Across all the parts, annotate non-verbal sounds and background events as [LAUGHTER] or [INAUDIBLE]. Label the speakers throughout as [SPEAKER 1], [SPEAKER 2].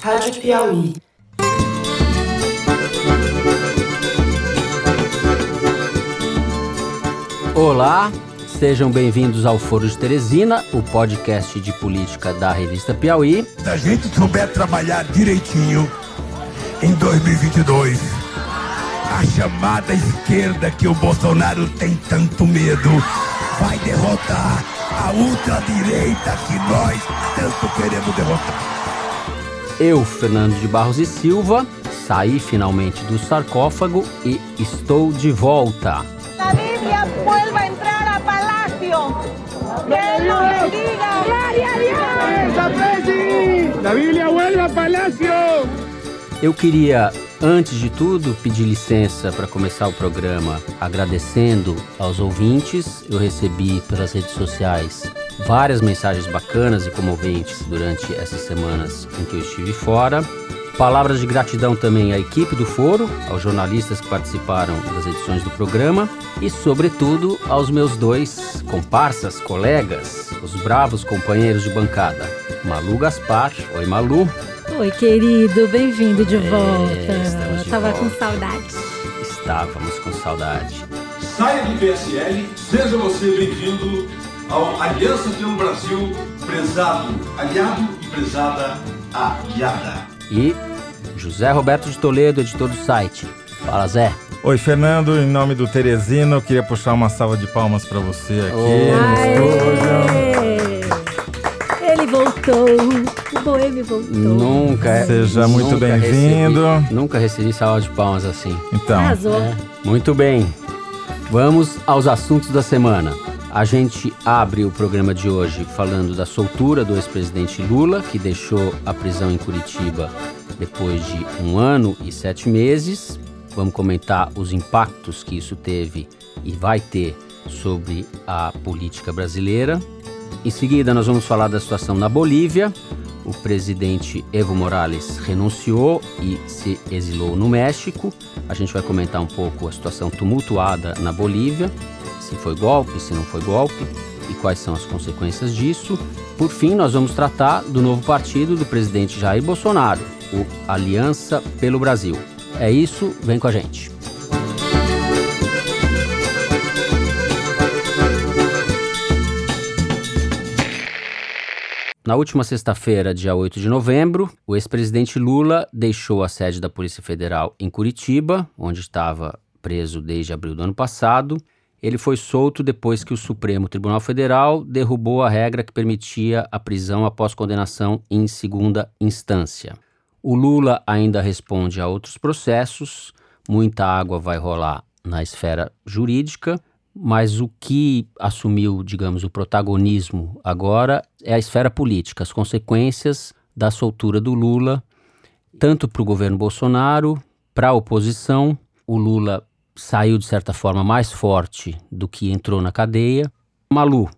[SPEAKER 1] Rádio Piauí.
[SPEAKER 2] Olá, sejam bem-vindos ao Foro de Teresina, o podcast de política da revista Piauí.
[SPEAKER 3] Se a gente souber trabalhar direitinho em 2022, a chamada esquerda que o Bolsonaro tem tanto medo vai derrotar a ultradireita que nós tanto queremos derrotar.
[SPEAKER 2] Eu, Fernando de Barros e Silva, saí finalmente do sarcófago e estou de volta.
[SPEAKER 4] La Biblia vuelva a entrar a Palacio. Que nos bendiga. Gloria a Dios.
[SPEAKER 5] La Biblia vuelve a Palacio.
[SPEAKER 2] Eu queria, antes de tudo, pedir licença para começar o programa agradecendo aos ouvintes. Eu recebi pelas redes sociais várias mensagens bacanas e comoventes durante essas semanas em que eu estive fora. Palavras de gratidão também à equipe do Foro, aos jornalistas que participaram das edições do programa e, sobretudo, aos meus dois comparsas, colegas, os bravos companheiros de bancada, Malu Gaspar. Oi, Malu.
[SPEAKER 6] Oi, querido, bem-vindo de volta.
[SPEAKER 2] estamos de
[SPEAKER 6] Tava
[SPEAKER 2] volta.
[SPEAKER 6] com saudade.
[SPEAKER 2] Estávamos com saudade.
[SPEAKER 7] Saia do PSL, seja você bem-vindo ao Aliança pelo Brasil, prezado aliado e prezada aliada.
[SPEAKER 2] E José Roberto de Toledo, editor do site. Fala, Zé.
[SPEAKER 5] Oi, Fernando, em nome do Teresina, eu queria puxar uma salva de palmas pra você aqui
[SPEAKER 2] Oh.
[SPEAKER 6] Ele voltou. Voltou.
[SPEAKER 2] Nunca é.
[SPEAKER 5] Seja muito bem-vindo.
[SPEAKER 2] Nunca recebi salva de palmas assim.
[SPEAKER 5] Então,
[SPEAKER 6] Arrasou.
[SPEAKER 2] É, muito bem. Vamos aos assuntos da semana. A gente abre o programa de hoje falando da soltura do ex-presidente Lula, que deixou a prisão em Curitiba depois de um ano e sete meses. Vamos comentar os impactos que isso teve e vai ter sobre a política brasileira. Em seguida, nós vamos falar da situação na Bolívia. O presidente Evo Morales renunciou e se exilou no México. A gente vai comentar um pouco a situação tumultuada na Bolívia, se foi golpe, se não foi golpe e quais são as consequências disso. Por fim, nós vamos tratar do novo partido do presidente Jair Bolsonaro, o Aliança pelo Brasil. É isso, vem com a gente. Na última sexta-feira, dia 8 de novembro, o ex-presidente Lula deixou a sede da Polícia Federal em Curitiba, onde estava preso desde abril do ano passado. Ele foi solto depois que o Supremo Tribunal Federal derrubou a regra que permitia a prisão após condenação em segunda instância. O Lula ainda responde a outros processos, muita água vai rolar na esfera jurídica, mas o que assumiu, digamos, o protagonismo agora é a esfera política, as consequências da soltura do Lula, tanto para o governo Bolsonaro, para a oposição. O Lula saiu, de certa forma, mais forte do que entrou na cadeia. Malu,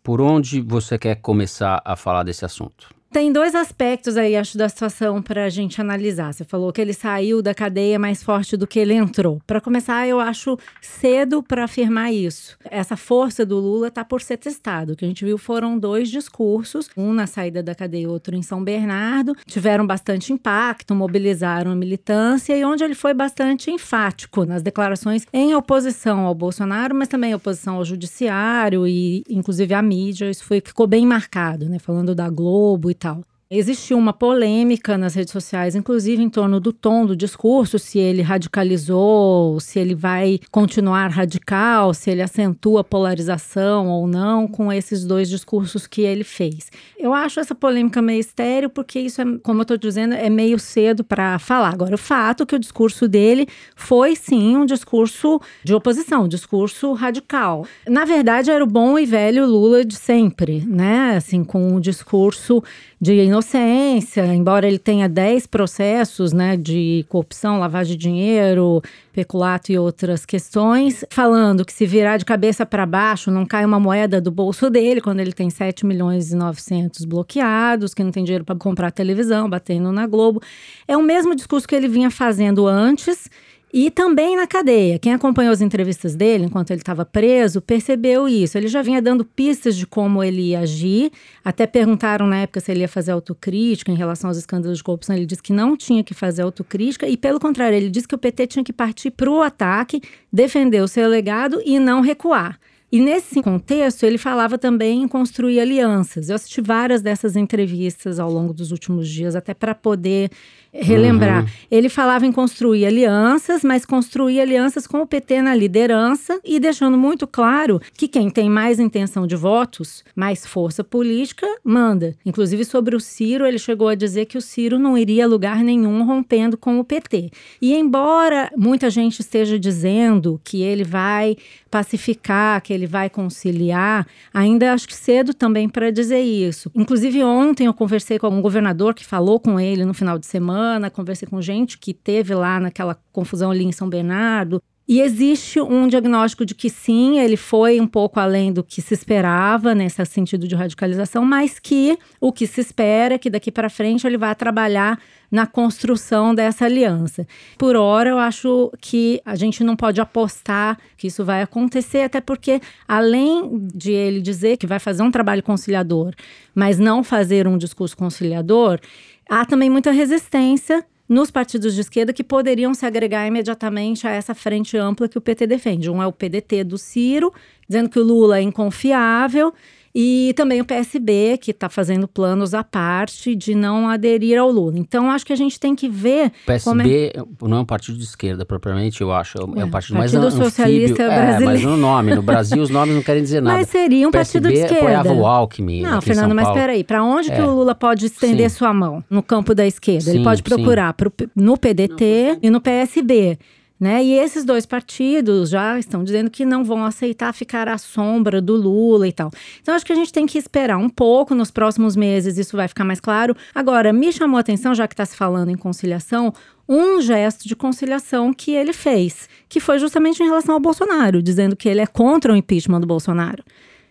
[SPEAKER 2] por onde você quer começar a falar desse assunto?
[SPEAKER 6] Tem dois aspectos aí, acho, da situação para a gente analisar. Você falou que ele saiu da cadeia mais forte do que ele entrou. Para começar, eu acho cedo para afirmar isso. Essa força do Lula está por ser testado. O que a gente viu foram dois discursos, um na saída da cadeia e outro em São Bernardo. Tiveram bastante impacto, mobilizaram a militância e onde ele foi bastante enfático nas declarações em oposição ao Bolsonaro, mas também em oposição ao judiciário e, inclusive, à mídia. Isso foi, ficou bem marcado, né? Falando da Globo e tal. Existiu uma polêmica nas redes sociais, inclusive em torno do tom do discurso, se ele radicalizou, se ele vai continuar radical, se ele acentua a polarização ou não com esses dois discursos que ele fez. Eu acho essa polêmica meio estéreo, porque isso, é, como eu estou dizendo, é meio cedo para falar. Agora, o fato é que o discurso dele foi sim um discurso de oposição, um discurso radical. Na verdade, era o bom e velho Lula de sempre, né? Assim, com um discurso de inocência, embora ele tenha 10 processos né, de corrupção, lavagem de dinheiro, peculato e outras questões, falando que se virar de cabeça para baixo não cai uma moeda do bolso dele, quando ele tem 7 milhões e 900 bloqueados, que não tem dinheiro para comprar televisão, batendo na Globo. É o mesmo discurso que ele vinha fazendo antes E também na cadeia. Quem acompanhou as entrevistas dele enquanto ele estava preso percebeu isso. Ele já vinha dando pistas de como ele ia agir. Até perguntaram na época se ele ia fazer autocrítica em relação aos escândalos de corrupção. Ele disse que não tinha que fazer autocrítica. E, pelo contrário, ele disse que o PT tinha que partir para o ataque, defender o seu legado e não recuar. E nesse contexto, ele falava também em construir alianças. Eu assisti várias dessas entrevistas ao longo dos últimos dias, até para poder relembrar. Uhum. Ele falava em construir alianças, mas construir alianças com o PT na liderança e deixando muito claro que quem tem mais intenção de votos, mais força política, manda. Inclusive sobre o Ciro, ele chegou a dizer que o Ciro não iria a lugar nenhum rompendo com o PT. E embora muita gente esteja dizendo que ele vai pacificar, que ele vai conciliar, ainda acho que cedo também para dizer isso. Inclusive ontem eu conversei com um governador que falou com ele no final de semana, conversei com gente que teve lá naquela confusão ali em São Bernardo. E existe um diagnóstico de que sim, ele foi um pouco além do que se esperava nesse sentido de radicalização, mas que o que se espera é que daqui para frente ele vá trabalhar na construção dessa aliança. Por hora, eu acho que a gente não pode apostar que isso vai acontecer, até porque, além de ele dizer que vai fazer um trabalho conciliador, mas não fazer um discurso conciliador, há também muita resistência nos partidos de esquerda que poderiam se agregar imediatamente a essa frente ampla que o PT defende. Um é o PDT do Ciro, dizendo que o Lula é inconfiável, e também o PSB, que está fazendo planos à parte de não aderir ao Lula. Então, acho que a gente tem que ver.
[SPEAKER 2] O PSB é... não é um partido de esquerda, propriamente, eu acho. É um é, partido, mais
[SPEAKER 6] partido Socialista
[SPEAKER 2] anfíbio.
[SPEAKER 6] Brasileiro.
[SPEAKER 2] É, mas no nome. No Brasil, os nomes não querem dizer [LAUGHS] nada.
[SPEAKER 6] Mas seria um partido de esquerda.
[SPEAKER 2] apoiava o Alckmin.
[SPEAKER 6] Não, Fernando, mas peraí. Para onde é. que o Lula pode estender sim. sua mão? No campo da esquerda. Sim, Ele pode procurar pro, no PDT não, e no PSB. Né? E esses dois partidos já estão dizendo que não vão aceitar ficar à sombra do Lula e tal. Então, acho que a gente tem que esperar um pouco, nos próximos meses isso vai ficar mais claro. Agora, me chamou a atenção, já que está se falando em conciliação, um gesto de conciliação que ele fez, que foi justamente em relação ao Bolsonaro, dizendo que ele é contra o impeachment do Bolsonaro.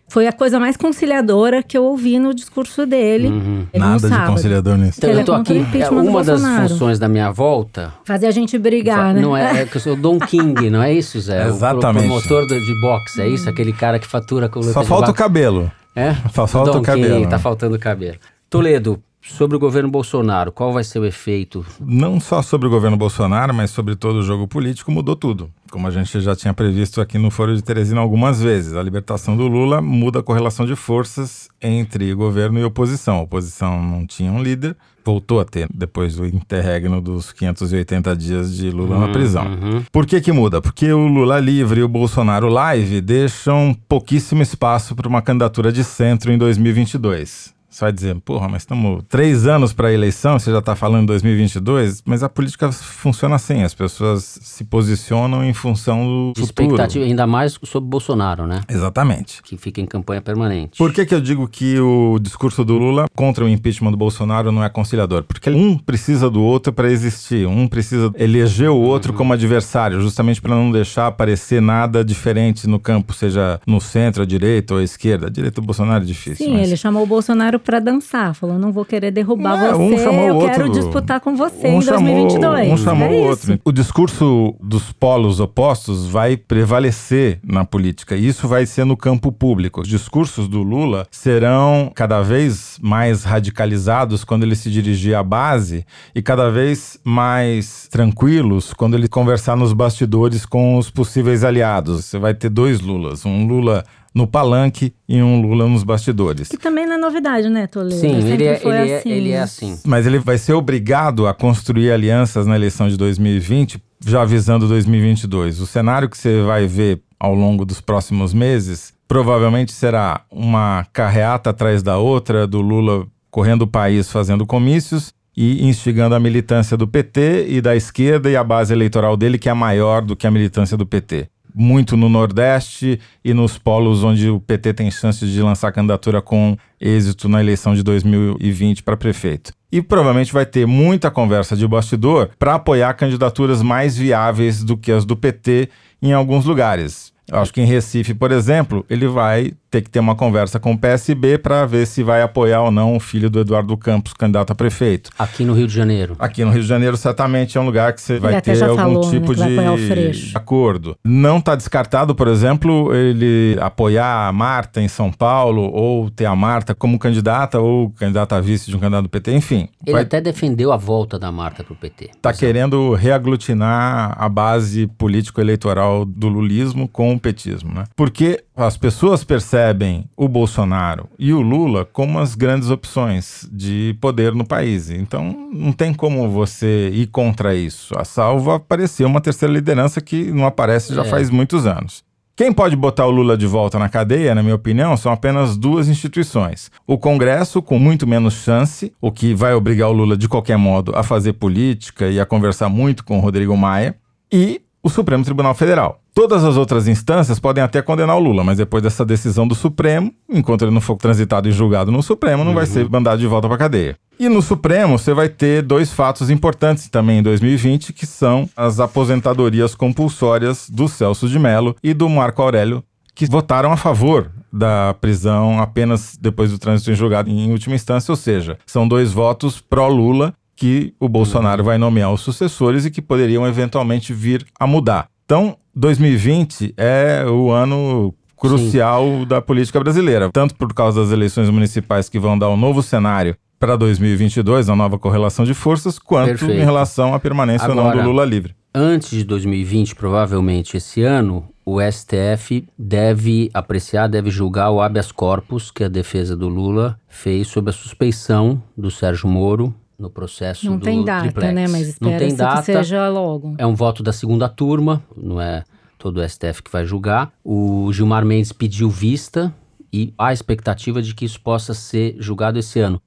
[SPEAKER 6] Foi a coisa mais conciliadora que eu ouvi no discurso dele. Uhum.
[SPEAKER 5] Nada de conciliador nisso.
[SPEAKER 2] Então, eu tô aqui, é uma das funções da minha volta...
[SPEAKER 6] Fazer a gente brigar, né?
[SPEAKER 2] Não é, é que eu sou o Don King, [LAUGHS] não é isso, Zé?
[SPEAKER 5] Exatamente.
[SPEAKER 2] O promotor de boxe, é isso? Aquele cara que fatura com
[SPEAKER 5] luta Só falta o cabelo.
[SPEAKER 2] É?
[SPEAKER 5] Só falta Don o cabelo. King,
[SPEAKER 2] tá faltando cabelo. Toledo, Sobre o governo Bolsonaro, qual vai ser o efeito?
[SPEAKER 5] Não só sobre o governo Bolsonaro, mas sobre todo o jogo político, mudou tudo. Como a gente já tinha previsto aqui no Foro de Teresina algumas vezes. A libertação do Lula muda a correlação de forças entre governo e oposição. A oposição não tinha um líder, voltou a ter depois do interregno dos 580 dias de Lula uhum, na prisão. Uhum. Por que que muda? Porque o Lula livre e o Bolsonaro live deixam pouquíssimo espaço para uma candidatura de centro em 2022. Você vai dizer, porra, mas estamos três anos para a eleição, você já está falando em 2022, mas a política funciona assim, as pessoas se posicionam em função do
[SPEAKER 2] Expectativa,
[SPEAKER 5] futuro.
[SPEAKER 2] ainda mais sobre Bolsonaro, né?
[SPEAKER 5] Exatamente.
[SPEAKER 2] Que fica em campanha permanente.
[SPEAKER 5] Por que, que eu digo que o discurso do Lula contra o impeachment do Bolsonaro não é conciliador? Porque um precisa do outro para existir, um precisa eleger o outro uhum. como adversário, justamente para não deixar aparecer nada diferente no campo, seja no centro, à direita ou à esquerda. A direita do Bolsonaro é difícil.
[SPEAKER 6] Sim, mas... ele chamou o Bolsonaro para dançar, falou: não vou querer derrubar você, um eu outro, quero disputar com você um em chamou, 2022.
[SPEAKER 5] Um chamou é o outro. O discurso dos polos opostos vai prevalecer na política e isso vai ser no campo público. Os discursos do Lula serão cada vez mais radicalizados quando ele se dirigir à base e cada vez mais tranquilos quando ele conversar nos bastidores com os possíveis aliados. Você vai ter dois Lulas, um Lula no palanque e um Lula nos bastidores.
[SPEAKER 6] Que também não é novidade, né, Toledo?
[SPEAKER 2] Sim, ele é, ele, é, assim. ele é assim.
[SPEAKER 5] Mas ele vai ser obrigado a construir alianças na eleição de 2020, já visando 2022. O cenário que você vai ver ao longo dos próximos meses provavelmente será uma carreata atrás da outra do Lula correndo o país fazendo comícios e instigando a militância do PT e da esquerda e a base eleitoral dele, que é maior do que a militância do PT muito no Nordeste e nos polos onde o PT tem chances de lançar candidatura com êxito na eleição de 2020 para prefeito. E provavelmente vai ter muita conversa de bastidor para apoiar candidaturas mais viáveis do que as do PT em alguns lugares. Eu acho que em Recife, por exemplo, ele vai ter que ter uma conversa com o PSB para ver se vai apoiar ou não o filho do Eduardo Campos, candidato a prefeito.
[SPEAKER 2] Aqui no Rio de Janeiro.
[SPEAKER 5] Aqui no Rio de Janeiro, certamente é um lugar que você vai
[SPEAKER 6] até
[SPEAKER 5] ter algum
[SPEAKER 6] falou, né,
[SPEAKER 5] tipo
[SPEAKER 6] vai o
[SPEAKER 5] de acordo. Não está descartado, por exemplo, ele apoiar a Marta em São Paulo ou ter a Marta como candidata ou candidata a vice de um candidato do PT, enfim.
[SPEAKER 2] Ele
[SPEAKER 5] vai
[SPEAKER 2] até defendeu a volta da Marta pro PT.
[SPEAKER 5] tá querendo reaglutinar a base político-eleitoral do lulismo com o petismo, né? Porque as pessoas percebem o Bolsonaro e o Lula como as grandes opções de poder no país. Então, não tem como você ir contra isso. A salvo aparecer uma terceira liderança que não aparece já
[SPEAKER 2] É.
[SPEAKER 5] faz muitos anos. Quem pode botar o Lula de volta na cadeia, na minha opinião, são apenas duas instituições. O Congresso, com muito menos chance, o que vai obrigar o Lula, de qualquer modo, a fazer política e a conversar muito com o Rodrigo Maia, e o Supremo Tribunal Federal. Todas as outras instâncias podem até condenar o Lula, mas depois dessa decisão do Supremo, enquanto ele não for transitado e julgado no Supremo, não vai ser mandado de volta para cadeia. E no Supremo, você vai ter dois fatos importantes também em 2020, que são as aposentadorias compulsórias do Celso de Mello e do Marco Aurélio, que votaram a favor da prisão apenas depois do trânsito em julgado em última instância, ou seja, são dois votos pró-Lula que o Bolsonaro vai nomear os sucessores e que poderiam eventualmente vir a mudar. Então, 2020 é o ano crucial da política brasileira, tanto por causa das eleições municipais que vão dar um novo cenário para 2022, a nova correlação de forças, quanto
[SPEAKER 2] Perfeito.
[SPEAKER 5] em relação à permanência ou não
[SPEAKER 2] Agora-
[SPEAKER 5] do Lula livre.
[SPEAKER 2] Antes de 2020, provavelmente esse ano, o STF deve apreciar, deve julgar o habeas corpus que a defesa do Lula fez sobre a suspeição do Sérgio Moro no processo
[SPEAKER 6] Não
[SPEAKER 2] do
[SPEAKER 6] tem data,
[SPEAKER 2] triplex.
[SPEAKER 6] né? Mas
[SPEAKER 2] Não tem data.
[SPEAKER 6] que seja logo.
[SPEAKER 2] É um voto da segunda turma, não é todo o STF que vai julgar. O Gilmar Mendes pediu vista e há expectativa de que isso possa ser julgado esse ano.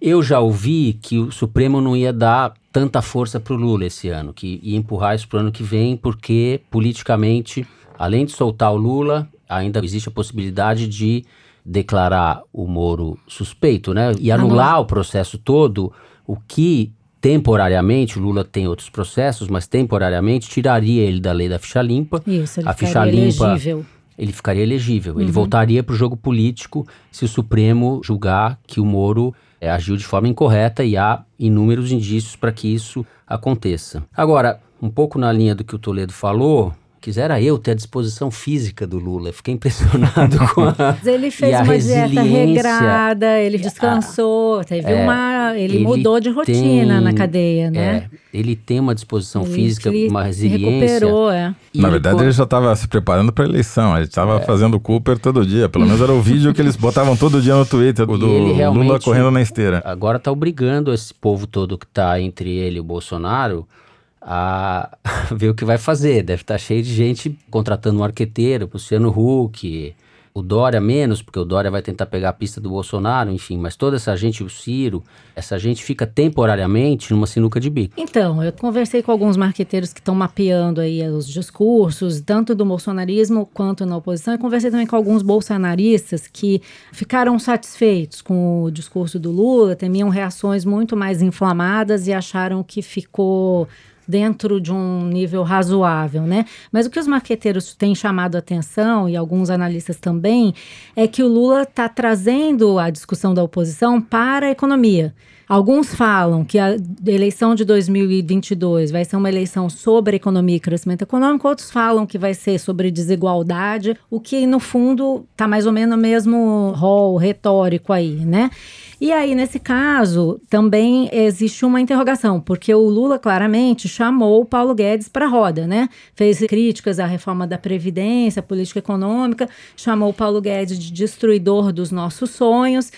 [SPEAKER 2] Eu já ouvi que o Supremo não ia dar tanta força para o Lula esse ano, que ia empurrar isso para o ano que vem, porque politicamente, além de soltar o Lula, ainda existe a possibilidade de declarar o Moro suspeito, né? E anular o processo todo, o que temporariamente, o Lula tem outros processos, mas temporariamente tiraria ele da lei da ficha limpa.
[SPEAKER 6] Isso, ele
[SPEAKER 2] a ficha
[SPEAKER 6] ficaria
[SPEAKER 2] limpa
[SPEAKER 6] elegível.
[SPEAKER 2] ele ficaria elegível.
[SPEAKER 6] Uhum.
[SPEAKER 2] Ele voltaria para o jogo político se o Supremo julgar que o Moro eh, agiu de forma incorreta e há inúmeros indícios para que isso aconteça. Agora, um pouco na linha do que o Toledo falou, quisera eu ter a disposição física do Lula. Fiquei impressionado [LAUGHS] com a.
[SPEAKER 6] Ele fez
[SPEAKER 2] a
[SPEAKER 6] uma dieta regrada, ele descansou, teve
[SPEAKER 2] É,
[SPEAKER 6] uma. Ele,
[SPEAKER 2] ele
[SPEAKER 6] mudou de rotina
[SPEAKER 2] tem-
[SPEAKER 6] na cadeia, né?
[SPEAKER 2] É, ele tem uma disposição
[SPEAKER 6] Ele
[SPEAKER 2] física, uma resiliência.
[SPEAKER 6] recuperou, é.
[SPEAKER 2] E
[SPEAKER 5] Na verdade, ele já estava se preparando para a eleição. Ele estava
[SPEAKER 2] É.
[SPEAKER 5] fazendo Cooper todo dia. Pelo menos era o vídeo que eles botavam todo dia no Twitter do Lula correndo na esteira.
[SPEAKER 2] agora está obrigando esse povo todo que está entre ele e o Bolsonaro a [LAUGHS] ver o que vai fazer. Deve estar cheio de gente contratando um arqueteiro, Luciano Huck, o Dória menos, porque o Dória vai tentar pegar a pista do Bolsonaro, enfim, mas toda essa gente, o Ciro, essa gente fica temporariamente numa sinuca de bico.
[SPEAKER 6] Então, eu conversei com alguns marqueteiros que estão mapeando aí os discursos, tanto do bolsonarismo quanto na oposição, e conversei também com alguns bolsonaristas que ficaram satisfeitos com o discurso do Lula, temiam reações muito mais inflamadas e acharam que ficou dentro de um nível razoável, né? Mas o que os marqueteiros têm chamado a atenção e alguns analistas também é que o Lula está trazendo a discussão da oposição para a economia. Alguns falam que a eleição de 2022 vai ser uma eleição sobre economia e crescimento econômico, outros falam que vai ser sobre desigualdade, o que no fundo está mais ou menos no mesmo rol retórico aí, né? E aí, nesse caso, também existe uma interrogação, porque o Lula claramente chamou o Paulo Guedes para a roda, né? Fez críticas à reforma da Previdência, política econômica, chamou o Paulo Guedes de destruidor dos nossos sonhos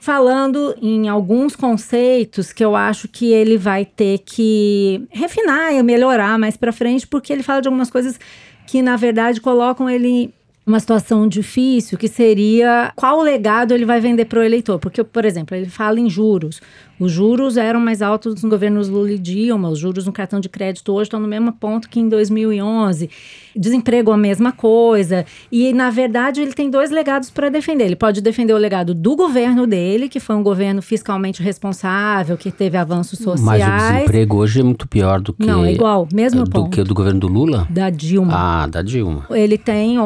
[SPEAKER 6] falando em alguns conceitos que eu acho que ele vai ter que refinar e melhorar mais para frente, porque ele fala de algumas coisas que na verdade colocam ele uma situação difícil, que seria qual legado ele vai vender para o eleitor. Porque, por exemplo, ele fala em juros. Os juros eram mais altos nos governos Lula e Dilma, os juros no cartão de crédito hoje estão no mesmo ponto que em 2011. Desemprego a mesma coisa. E, na verdade, ele tem dois legados para defender. Ele pode defender o legado do governo dele, que foi um governo fiscalmente responsável, que teve avanços sociais.
[SPEAKER 2] Mas o desemprego hoje é muito pior do que.
[SPEAKER 6] Não, é igual, mesmo
[SPEAKER 2] do
[SPEAKER 6] ponto.
[SPEAKER 2] que o do governo do Lula?
[SPEAKER 6] Da Dilma.
[SPEAKER 2] Ah, da Dilma.
[SPEAKER 6] Ele tem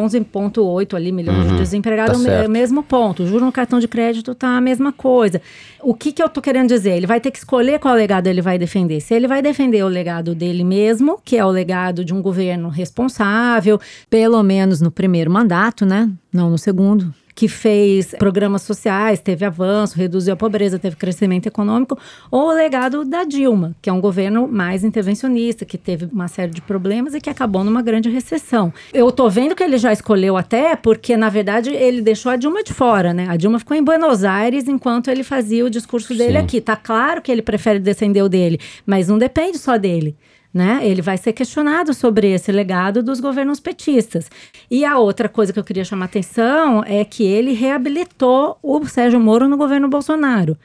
[SPEAKER 6] 11,8 ali milhões de desempregados,
[SPEAKER 2] tá
[SPEAKER 6] o me-
[SPEAKER 2] certo.
[SPEAKER 6] mesmo ponto. O juro no cartão de crédito tá a mesma coisa. O que, que eu tô querendo dizer? Ele vai ter que escolher qual legado ele vai defender. Se ele vai defender o legado dele mesmo, que é o legado de um governo responsável, pelo menos no primeiro mandato, né? Não no segundo. Que fez programas sociais, teve avanço, reduziu a pobreza, teve crescimento econômico, ou o legado da Dilma, que é um governo mais intervencionista, que teve uma série de problemas e que acabou numa grande recessão. Eu tô vendo que ele já escolheu até porque, na verdade, ele deixou a Dilma de fora, né? A Dilma ficou em Buenos Aires enquanto ele fazia o discurso dele
[SPEAKER 2] Sim.
[SPEAKER 6] aqui. Tá claro que ele prefere defender o dele, mas não depende só dele. Né? Ele vai ser questionado sobre esse legado dos governos petistas. E a outra coisa que eu queria chamar atenção é que ele reabilitou o Sérgio Moro no governo Bolsonaro.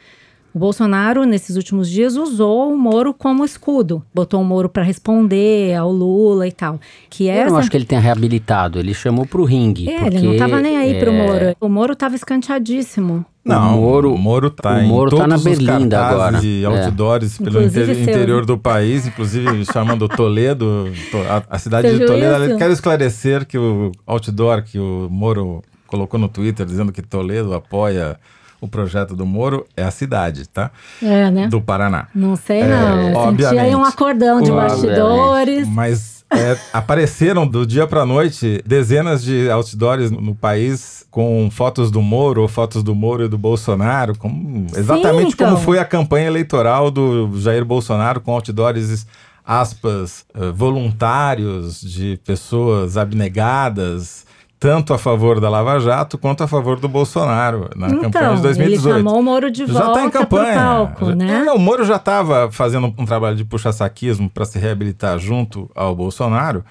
[SPEAKER 6] O Bolsonaro, nesses últimos dias, usou o Moro como escudo. Botou o Moro para responder ao Lula e tal. Que
[SPEAKER 2] Eu não acho que ele tenha reabilitado, ele chamou pro ringue.
[SPEAKER 6] É,
[SPEAKER 2] porque,
[SPEAKER 6] ele não tava nem aí pro
[SPEAKER 2] é,
[SPEAKER 6] Moro. O Moro tava escanteadíssimo.
[SPEAKER 5] Não,
[SPEAKER 2] O Moro-
[SPEAKER 5] o Moro tá
[SPEAKER 2] o
[SPEAKER 5] em
[SPEAKER 2] Moro
[SPEAKER 5] todos
[SPEAKER 2] tá na
[SPEAKER 5] os
[SPEAKER 2] Berlinda
[SPEAKER 5] cartazes
[SPEAKER 2] agora.
[SPEAKER 5] e
[SPEAKER 2] É.
[SPEAKER 5] outdoors pelo
[SPEAKER 6] Inclusive
[SPEAKER 5] inte-
[SPEAKER 6] seu,
[SPEAKER 5] interior do país, inclusive chamando Toledo, to- a, a cidade
[SPEAKER 6] Você
[SPEAKER 5] de Toledo.
[SPEAKER 6] isso?
[SPEAKER 5] Quero esclarecer que o outdoor que o Moro colocou no Twitter dizendo que Toledo apoia o projeto do Moro é a cidade, tá?
[SPEAKER 6] É, né?
[SPEAKER 5] Do Paraná.
[SPEAKER 6] Não sei,
[SPEAKER 5] É,
[SPEAKER 6] não. Eu senti
[SPEAKER 5] obviamente.
[SPEAKER 6] aí um acordão de
[SPEAKER 2] Obviamente.
[SPEAKER 6] bastidores.
[SPEAKER 5] Mas é, apareceram do dia pra noite dezenas de outdoors no país com fotos do Moro ou fotos do Moro e do Bolsonaro, como, exatamente
[SPEAKER 6] então.
[SPEAKER 5] como foi a campanha eleitoral do Jair Bolsonaro com outdoors aspas eh, voluntários de pessoas abnegadas tanto a favor da Lava Jato quanto a favor do Bolsonaro na campanha
[SPEAKER 6] Então,
[SPEAKER 5] de 2018.
[SPEAKER 6] ele chamou o Moro de
[SPEAKER 5] Já
[SPEAKER 6] volta
[SPEAKER 5] está em campanha.
[SPEAKER 6] palco,
[SPEAKER 5] Já-
[SPEAKER 6] né?
[SPEAKER 5] É, o Moro já estava fazendo um trabalho de puxa-saquismo para se reabilitar junto ao Bolsonaro.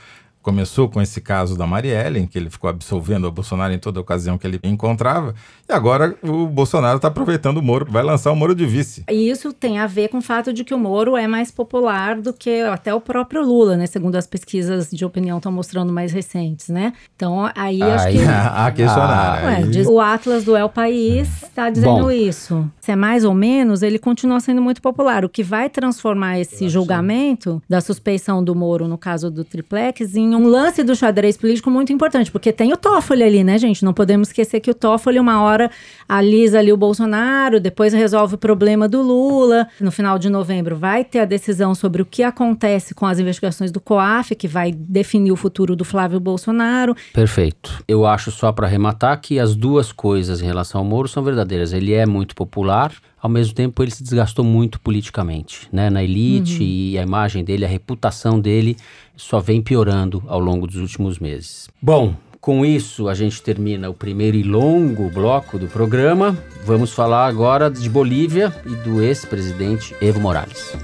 [SPEAKER 5] Começou com esse caso da Marielle, em que ele ficou absolvendo o Bolsonaro em toda ocasião que ele encontrava. E agora o Bolsonaro está aproveitando o Moro, vai lançar o Moro de vice.
[SPEAKER 6] E isso tem a ver com o fato de que o Moro é mais popular do que até o próprio Lula, né? Segundo as pesquisas de opinião estão mostrando mais recentes, né? Então, aí acho
[SPEAKER 2] Aí-
[SPEAKER 6] que... [LAUGHS]
[SPEAKER 5] a questionar.
[SPEAKER 6] Ué,
[SPEAKER 5] Aí-
[SPEAKER 6] diz- o Atlas do El País está dizendo
[SPEAKER 2] Bom.
[SPEAKER 6] isso. Se é mais ou menos, ele continua sendo muito popular. O que vai transformar esse julgamento da suspeição do Moro, no caso do triplex, em um lance do xadrez político muito importante. Porque tem o Toffoli ali, né, gente? Não podemos esquecer que o Toffoli, uma hora, alisa ali o Bolsonaro, depois resolve o problema do Lula. No final de novembro vai ter a decisão sobre o que acontece com as investigações do COAF, que vai definir o futuro do Flávio Bolsonaro.
[SPEAKER 2] Perfeito. Eu acho só para arrematar que as duas coisas em relação ao Moro são verdadeiras. Ele é muito popular, ao mesmo tempo ele se desgastou muito politicamente, né? Na elite e a imagem dele, a reputação dele só vem piorando ao longo dos últimos meses. Bom, com isso a gente termina o primeiro e longo bloco do programa. Vamos falar agora de Bolívia e do ex-presidente Evo Morales.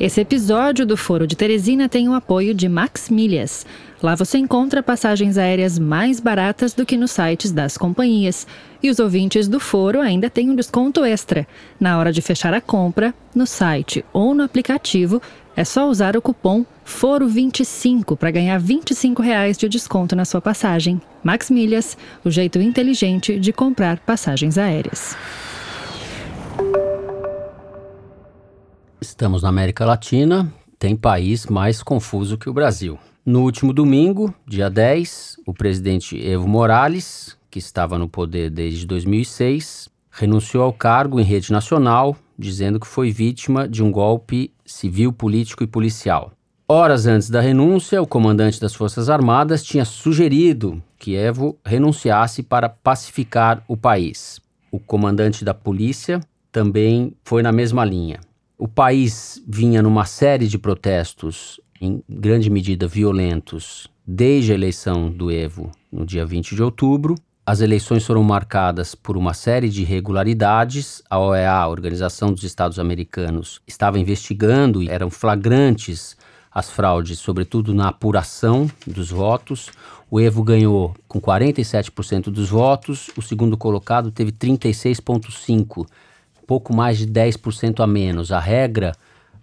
[SPEAKER 1] Esse episódio do Foro de Teresina tem o apoio de Max Milhas. Lá você encontra passagens aéreas mais baratas do que nos sites das companhias. E os ouvintes do Foro ainda têm um desconto extra. Na hora de fechar a compra, no site ou no aplicativo, é só usar o cupom FORO25 para ganhar 25 reais de desconto na sua passagem. Max Milhas, o jeito inteligente de comprar passagens aéreas.
[SPEAKER 2] Estamos na América Latina, tem país mais confuso que o Brasil. No último domingo, dia 10, o presidente Evo Morales, que estava no poder desde 2006, renunciou ao cargo em rede nacional, dizendo que foi vítima de um golpe civil, político e policial. Horas antes da renúncia, o comandante das Forças Armadas tinha sugerido que Evo renunciasse para pacificar o país. O comandante da polícia também foi na mesma linha. O país vinha numa série de protestos, em grande medida violentos, desde a eleição do Evo, no dia 20 de outubro. As eleições foram marcadas por uma série de irregularidades. A OEA, a Organização dos Estados Americanos, estava investigando e eram flagrantes as fraudes, sobretudo na apuração dos votos. O Evo ganhou com 47% dos votos, o segundo colocado teve 36,5%, pouco mais de 10% a menos. A regra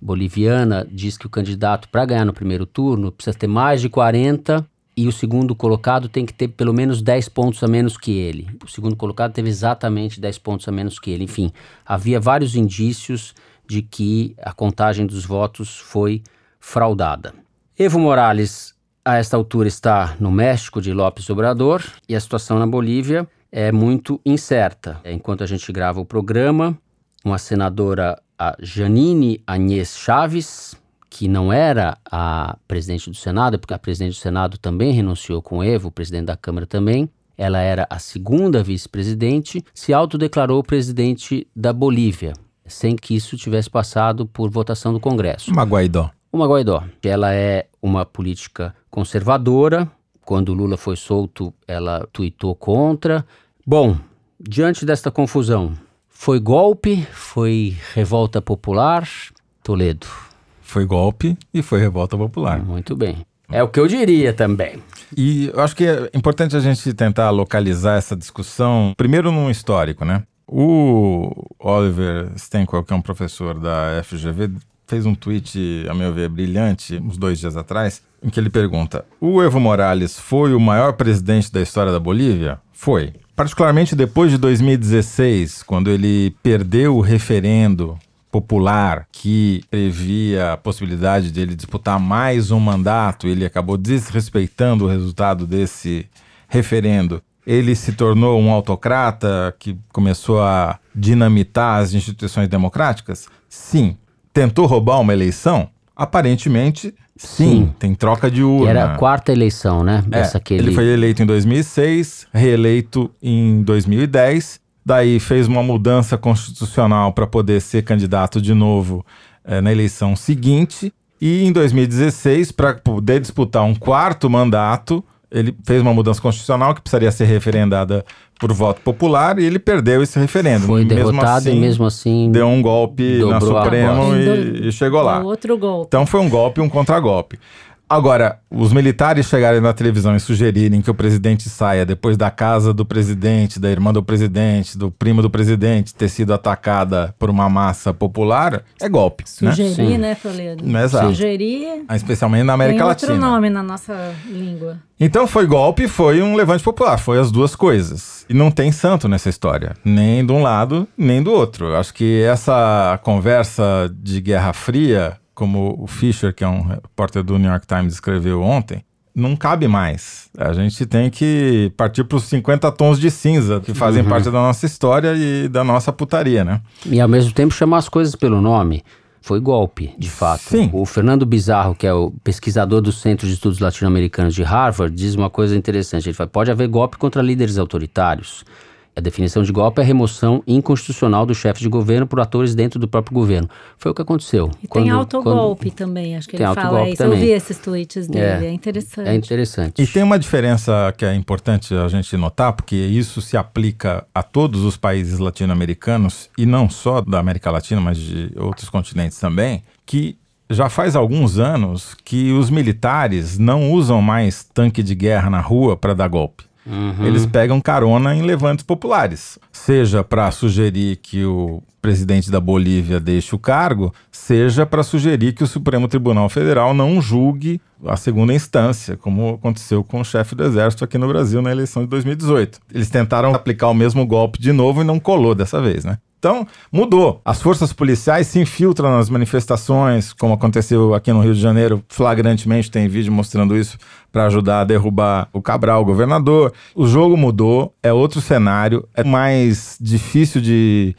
[SPEAKER 2] boliviana diz que o candidato, para ganhar no primeiro turno, precisa ter mais de 40% e o segundo colocado tem que ter pelo menos 10 pontos a menos que ele. O segundo colocado teve exatamente 10 pontos a menos que ele. Enfim, havia vários indícios de que a contagem dos votos foi fraudada. Evo Morales, a esta altura, está no México de López Obrador e a situação na Bolívia é muito incerta. Enquanto a gente grava o programa, uma senadora, a Janine Agnès Chaves, que não era a presidente do Senado, porque a presidente do Senado também renunciou com Evo, o presidente da Câmara também. Ela era a segunda vice-presidente, se autodeclarou presidente da Bolívia, sem que isso tivesse passado por votação do Congresso.
[SPEAKER 5] Uma Guaidó.
[SPEAKER 2] Uma Guaidó. Ela é uma política conservadora. Quando Lula foi solto, ela tuitou contra. Bom, diante desta confusão, foi golpe? Foi revolta popular? Toledo.
[SPEAKER 5] Foi golpe e foi revolta popular.
[SPEAKER 2] Muito bem. É o que eu diria também.
[SPEAKER 5] E eu acho que é importante a gente tentar localizar essa discussão, primeiro num histórico, né? O Oliver Stenquel, que é um professor da FGV, fez um tweet, a meu ver, brilhante, uns dois dias atrás, em que ele pergunta: O Evo Morales foi o maior presidente da história da Bolívia? Foi. Particularmente depois de 2016, quando ele perdeu o referendo popular que previa a possibilidade de ele disputar mais um mandato, ele acabou desrespeitando o resultado desse referendo. Ele se tornou um autocrata que começou a dinamitar as instituições democráticas? Sim. Tentou roubar uma eleição? Aparentemente, sim.
[SPEAKER 2] Sim.
[SPEAKER 5] Tem troca de urna.
[SPEAKER 2] Era a quarta eleição, né?
[SPEAKER 5] É,
[SPEAKER 2] Essa que ele...
[SPEAKER 5] ele foi eleito em 2006, reeleito em 2010, daí fez uma mudança constitucional para poder ser candidato de novo eh, na eleição seguinte, e em 2016, para poder disputar um quarto mandato, ele fez uma mudança constitucional que precisaria ser referendada por voto popular e ele perdeu esse referendo.
[SPEAKER 2] Foi
[SPEAKER 5] Mesmo
[SPEAKER 2] derrotado
[SPEAKER 5] assim,
[SPEAKER 2] e mesmo assim...
[SPEAKER 5] deu um golpe na Supremo e, e chegou lá.
[SPEAKER 6] Outro golpe.
[SPEAKER 5] Então foi um golpe e um contragolpe. Agora, os militares chegarem na televisão e sugerirem que o presidente saia depois da casa do presidente, da irmã do presidente, do primo do presidente ter sido atacada por uma massa popular, é golpe. Né?
[SPEAKER 6] Sugerir, né, Toledo?
[SPEAKER 5] Exato.
[SPEAKER 6] Sugerir
[SPEAKER 5] Especialmente na
[SPEAKER 6] tem
[SPEAKER 5] América
[SPEAKER 6] outro
[SPEAKER 5] Latina.
[SPEAKER 6] nome na nossa língua.
[SPEAKER 5] Então foi golpe e foi um levante popular, foi as duas coisas. E não tem santo nessa história, nem de um lado, nem do outro. Acho que essa conversa de Guerra Fria, como o Fischer, que é um repórter do New York Times, escreveu ontem, não cabe mais. A gente tem que partir para os 50 tons de cinza que fazem parte da nossa história e da nossa putaria, né?
[SPEAKER 2] E ao mesmo tempo chamar as coisas pelo nome. Foi golpe, de fato.
[SPEAKER 5] Sim.
[SPEAKER 2] O Fernando Bizarro, que é o pesquisador do Centro de Estudos Latino-Americanos de Harvard, diz uma coisa interessante. Ele fala: pode haver golpe contra líderes autoritários. A definição de golpe é a remoção inconstitucional do chefe de governo por atores dentro do próprio governo. Foi o que aconteceu.
[SPEAKER 6] E tem autogolpe também, acho que
[SPEAKER 2] Tem
[SPEAKER 6] ele fala isso. Eu
[SPEAKER 2] também.
[SPEAKER 6] vi esses tweets dele, é, interessante.
[SPEAKER 2] É interessante.
[SPEAKER 5] E tem uma diferença que é importante a gente notar, porque isso se aplica a todos os países latino-americanos, e não só da América Latina, mas de outros continentes também, que já faz alguns anos que os militares não usam mais tanque de guerra na rua para dar golpe. Eles pegam carona em levantes populares, seja para sugerir que o presidente da Bolívia deixe o cargo, seja para sugerir que o Supremo Tribunal Federal não julgue a segunda instância, como aconteceu com o chefe do exército aqui no Brasil na eleição de 2018. Eles tentaram aplicar o mesmo golpe de novo e não colou dessa vez, né? Então, mudou. As forças policiais se infiltram nas manifestações, como aconteceu aqui no Rio de Janeiro, flagrantemente, tem vídeo mostrando isso, para ajudar a derrubar o Cabral, o governador. O jogo mudou, é outro cenário, é mais difícil de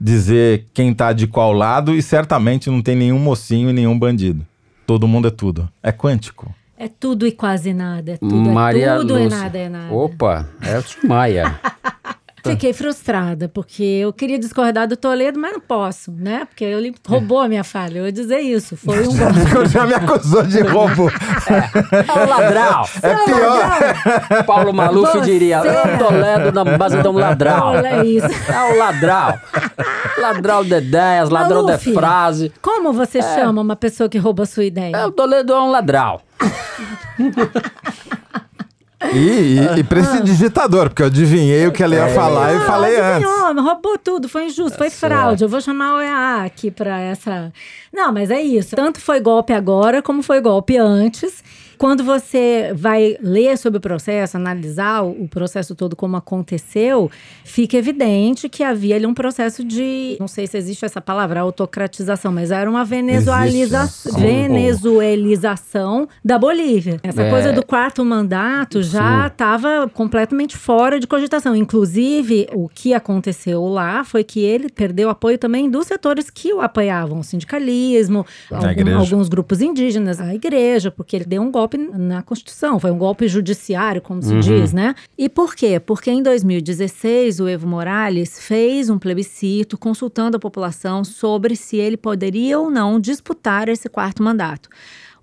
[SPEAKER 5] dizer quem tá de qual lado e certamente não tem nenhum mocinho e nenhum bandido. Todo mundo é tudo. É quântico.
[SPEAKER 6] É tudo e quase nada. É tudo,
[SPEAKER 2] Maria
[SPEAKER 6] é tudo e nada é nada.
[SPEAKER 2] Opa, é o [LAUGHS]
[SPEAKER 6] Fiquei frustrada, porque eu queria discordar do Toledo, mas não posso, né? Porque ele roubou a minha falha. Eu ia dizer isso. Foi um [LAUGHS] golpe.
[SPEAKER 5] Já me acusou de [LAUGHS] roubo.
[SPEAKER 2] É o ladrão.
[SPEAKER 5] É pior.
[SPEAKER 2] Paulo Maluf
[SPEAKER 6] Você-
[SPEAKER 2] diria, "É o Toledo na base de um ladrão.
[SPEAKER 6] Olha isso.
[SPEAKER 2] É o ladrão. ladrão de ideias, ladrão
[SPEAKER 6] Maluf,
[SPEAKER 2] de frase.
[SPEAKER 6] Como você chama uma pessoa que rouba a sua ideia?
[SPEAKER 2] É, o Toledo é um ladrão. [LAUGHS]
[SPEAKER 5] E, e, e pra esse digitador, porque eu adivinhei o que ela ia falar e falei antes.
[SPEAKER 6] Adivinhou, roubou tudo, foi injusto, foi fraude. Eu vou chamar o EA aqui pra essa. Não, mas é isso. Tanto foi golpe agora, como foi golpe antes. Quando você vai ler sobre o processo, analisar o processo todo como aconteceu, fica evidente que havia ali um processo de, não sei se existe essa palavra, autocratização, mas era uma venezualiza venezuelização da Bolívia. Essa
[SPEAKER 2] É.
[SPEAKER 6] coisa do quarto mandato já estava completamente fora de cogitação. Inclusive, o que aconteceu lá foi que ele perdeu apoio também dos setores que o apoiavam, o sindicalismo, algum- alguns grupos indígenas, a igreja, porque ele deu um golpe na Constituição, foi um golpe judiciário, como se diz, né? E por quê? Porque em 2016 o Evo Morales fez um plebiscito consultando a população sobre se ele poderia ou não disputar esse quarto mandato.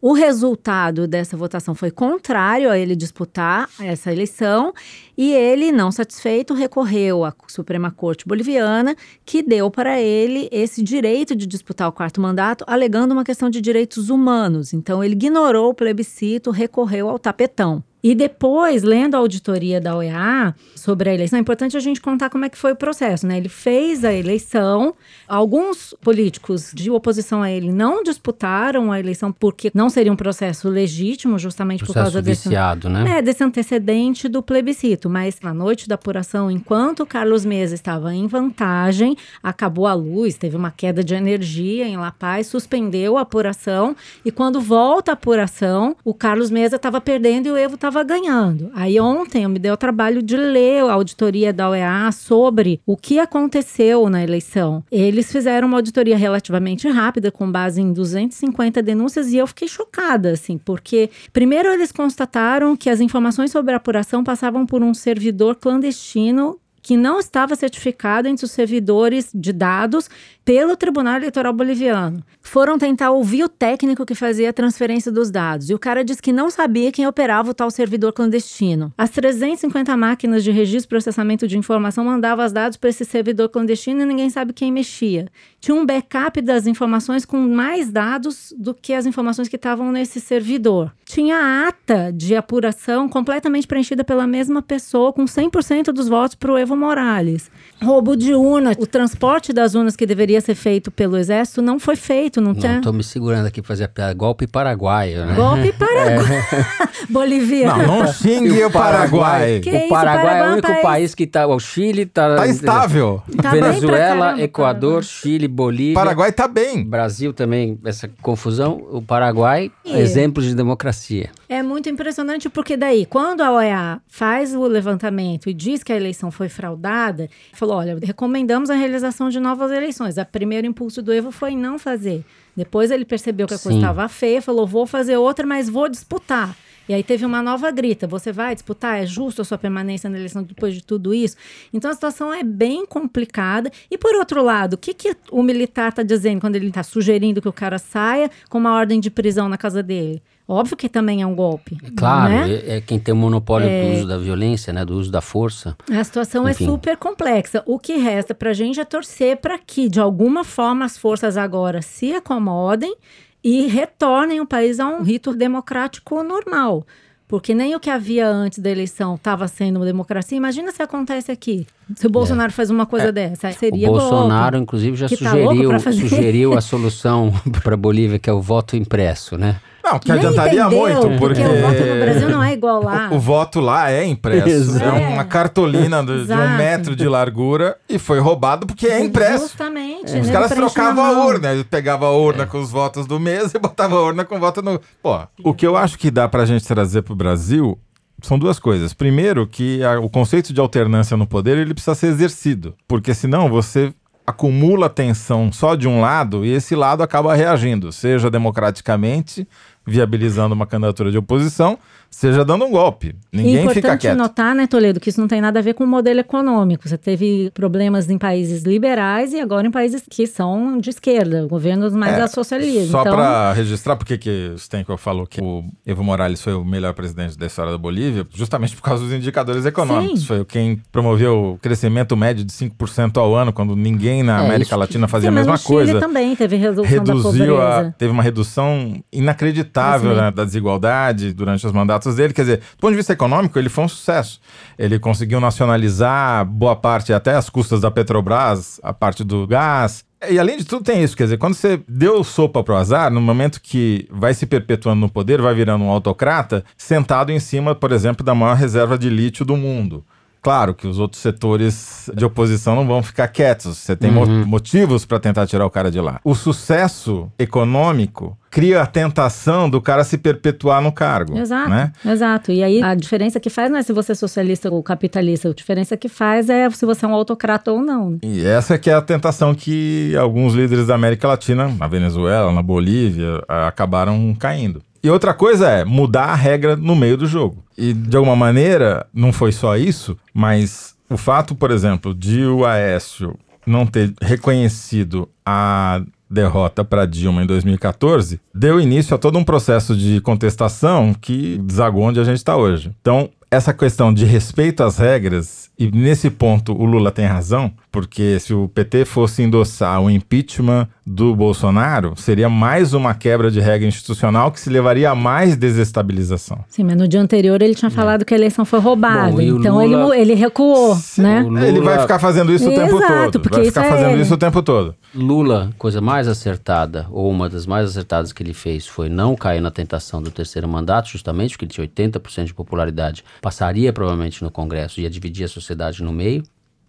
[SPEAKER 6] O resultado dessa votação foi contrário a ele disputar essa eleição e ele, não satisfeito, recorreu à Suprema Corte Boliviana, que deu para ele esse direito de disputar o quarto mandato, alegando uma questão de direitos humanos. Então, ele ignorou o plebiscito, recorreu ao tapetão. E depois, lendo a auditoria da OEA sobre a eleição, é importante a gente contar como é que foi o processo, né? Ele fez a eleição, alguns políticos de oposição a ele não disputaram a eleição porque não seria um processo legítimo, justamente por
[SPEAKER 2] Processo
[SPEAKER 6] causa desse
[SPEAKER 2] viciado, né?
[SPEAKER 6] é, desse antecedente do plebiscito. Mas na noite da apuração, enquanto o Carlos Mesa estava em vantagem, acabou a luz, teve uma queda de energia em La Paz, suspendeu a apuração. E quando volta a apuração, o Carlos Mesa estava perdendo e o Evo estava ganhando. Aí ontem eu me dei o trabalho de ler a auditoria da OEA sobre o que aconteceu na eleição. Eles fizeram uma auditoria relativamente rápida, com base em 250 denúncias, e eu fiquei chocada, assim, porque primeiro eles constataram que as informações sobre a apuração passavam por um servidor clandestino que não estava certificado entre os servidores de dados pelo Tribunal Eleitoral Boliviano. Foram tentar ouvir o técnico que fazia a transferência dos dados e o cara disse que não sabia quem operava o tal servidor clandestino. As 350 máquinas de registro e processamento de informação mandavam os dados para esse servidor clandestino e ninguém sabe quem mexia. Tinha um backup das informações com mais dados do que as informações que estavam nesse servidor. Tinha a ata de apuração completamente preenchida pela mesma pessoa, com 100% dos votos para o Evo Morales. Roubo de urna, o transporte das urnas que deveria ser feito pelo Exército não foi feito, não, tem.
[SPEAKER 2] Não, tô me segurando aqui pra fazer a piada. Golpe paraguaio, né?
[SPEAKER 6] Golpe [LAUGHS] Paraguai. [LAUGHS] Boliviano.
[SPEAKER 5] Não, não xingue o Paraguai.
[SPEAKER 6] Que
[SPEAKER 2] o
[SPEAKER 6] isso,
[SPEAKER 2] Paraguai,
[SPEAKER 6] Paraguai
[SPEAKER 2] é
[SPEAKER 6] é
[SPEAKER 2] o
[SPEAKER 6] um
[SPEAKER 2] único
[SPEAKER 6] país-
[SPEAKER 2] país que tá. O Chile tá.
[SPEAKER 5] Tá estável.
[SPEAKER 6] Tá
[SPEAKER 2] Venezuela,
[SPEAKER 6] caramba,
[SPEAKER 2] Equador,
[SPEAKER 6] Paraguai.
[SPEAKER 2] Chile, Bolívia.
[SPEAKER 5] Paraguai tá bem.
[SPEAKER 2] Brasil também, essa confusão. O Paraguai,
[SPEAKER 6] É.
[SPEAKER 2] exemplo de democracia.
[SPEAKER 6] É muito impressionante porque daí, quando a OEA faz o levantamento e diz que a eleição foi fraudada, falou, olha, recomendamos a realização de novas eleições. O primeiro impulso do Evo foi não fazer. Depois ele percebeu que a coisa estava feia, falou, vou fazer outra, mas vou disputar. E aí teve uma nova grita, você vai disputar? É justo a sua permanência na eleição depois de tudo isso? Então a situação é bem complicada. E por outro lado, o que, que o militar está dizendo quando ele está sugerindo que o cara saia com uma ordem de prisão na casa dele? Óbvio que também é um golpe.
[SPEAKER 2] Claro,
[SPEAKER 6] né?
[SPEAKER 2] é, é quem tem o monopólio do uso da violência, né? Do uso da força.
[SPEAKER 6] A situação
[SPEAKER 2] Enfim.
[SPEAKER 6] é super complexa. O que resta para a gente é torcer para que, de alguma forma, as forças agora se acomodem e retornem o país a um rito democrático normal. Porque nem o que havia antes da eleição estava sendo uma democracia. Imagina se acontece aqui. Se o Bolsonaro faz uma coisa dessa. Seria
[SPEAKER 2] É. o Bolsonaro,
[SPEAKER 6] golpe.
[SPEAKER 2] inclusive, já
[SPEAKER 6] tá
[SPEAKER 2] sugeriu,
[SPEAKER 6] fazer.
[SPEAKER 2] sugeriu a solução [LAUGHS] para a Bolívia, que é o voto impresso, né?
[SPEAKER 5] Não, que
[SPEAKER 6] Nem
[SPEAKER 5] adiantaria
[SPEAKER 6] entendeu,
[SPEAKER 5] muito, porque...
[SPEAKER 6] o voto no Brasil não é igual lá.
[SPEAKER 5] O, o voto lá é impresso.
[SPEAKER 2] Exato.
[SPEAKER 5] É uma cartolina do- de um metro de largura e foi roubado porque é impresso.
[SPEAKER 6] Justamente.
[SPEAKER 5] Os
[SPEAKER 6] né?
[SPEAKER 5] caras trocavam a urna, ele pegava a urna com os votos do mês e botava a urna com o voto no. Pô, o que eu acho que dá pra gente trazer pro Brasil são duas coisas. Primeiro, que a- o conceito de alternância no poder ele precisa ser exercido, porque senão você acumula tensão só de um lado e esse lado acaba reagindo, seja democraticamente, viabilizando uma candidatura de oposição, seja dando um golpe. Ninguém
[SPEAKER 6] é
[SPEAKER 5] fica
[SPEAKER 6] importante
[SPEAKER 5] quieto.
[SPEAKER 6] notar, né, Toledo, que isso não tem nada a ver com o modelo econômico. Você teve problemas em países liberais e agora em países que são de esquerda, governos mais
[SPEAKER 5] É,
[SPEAKER 6] da socialismo.
[SPEAKER 5] Só
[SPEAKER 6] então,
[SPEAKER 5] pra registrar, porque que o Stenkel falou que o Evo Morales foi o melhor presidente da história da Bolívia, justamente por causa dos indicadores econômicos.
[SPEAKER 6] Sim.
[SPEAKER 5] Foi quem promoveu o crescimento médio de 5% ao ano, quando ninguém na
[SPEAKER 2] É,
[SPEAKER 5] América Latina fazia a mesma
[SPEAKER 6] no Chile
[SPEAKER 5] coisa.
[SPEAKER 6] também teve redução da
[SPEAKER 5] reduziu a,
[SPEAKER 6] pobreza.
[SPEAKER 5] teve uma redução inacreditável né, da desigualdade durante os mandatos dele. Quer dizer, do ponto de vista econômico, ele foi um sucesso. Ele conseguiu nacionalizar boa parte, até as custas da Petrobras, a parte do gás. E além de tudo, tem isso. Quer dizer, quando você deu sopa pro azar, no momento que vai se perpetuando no poder, vai virando um autocrata, sentado em cima, por exemplo, da maior reserva de lítio do mundo. Claro que os outros setores de oposição não vão ficar quietos. Você tem mo- motivos para tentar tirar o cara de lá. O sucesso econômico cria a tentação do cara se perpetuar no cargo.
[SPEAKER 6] Exato,
[SPEAKER 5] Né?
[SPEAKER 6] exato. E aí a diferença que faz não é se você é socialista ou capitalista, a diferença que faz é se você é um autocrata ou não. né?
[SPEAKER 5] E essa que é a tentação que alguns líderes da América Latina, na Venezuela, na Bolívia, acabaram caindo. E outra coisa é mudar a regra no meio do jogo. E de alguma maneira, não foi só isso, mas o fato, por exemplo, de o Aécio não ter reconhecido a derrota para Dilma em 2014 deu início a todo um processo de contestação que desagou onde a gente está hoje. Então, essa questão de respeito às regras, e nesse ponto o Lula tem razão, porque se o PT fosse endossar o impeachment do Bolsonaro, seria mais uma quebra de regra institucional que se levaria a mais desestabilização.
[SPEAKER 6] Sim, mas no dia anterior ele tinha falado que a eleição foi roubada.
[SPEAKER 2] Bom, e
[SPEAKER 6] então ele,
[SPEAKER 2] Lula-
[SPEAKER 6] mu- ele recuou, né?
[SPEAKER 2] o Lula-
[SPEAKER 5] Ele vai ficar fazendo isso o tempo
[SPEAKER 6] Exato,
[SPEAKER 5] todo.
[SPEAKER 6] porque
[SPEAKER 5] Vai
[SPEAKER 6] isso
[SPEAKER 5] ficar
[SPEAKER 6] é
[SPEAKER 5] fazendo
[SPEAKER 6] ele.
[SPEAKER 5] isso o tempo todo.
[SPEAKER 2] Lula, coisa mais acertada, ou uma das mais acertadas que ele fez, foi não cair na tentação do terceiro mandato, justamente porque ele tinha 80% de popularidade, passaria provavelmente no Congresso e ia dividir a sociedade no meio.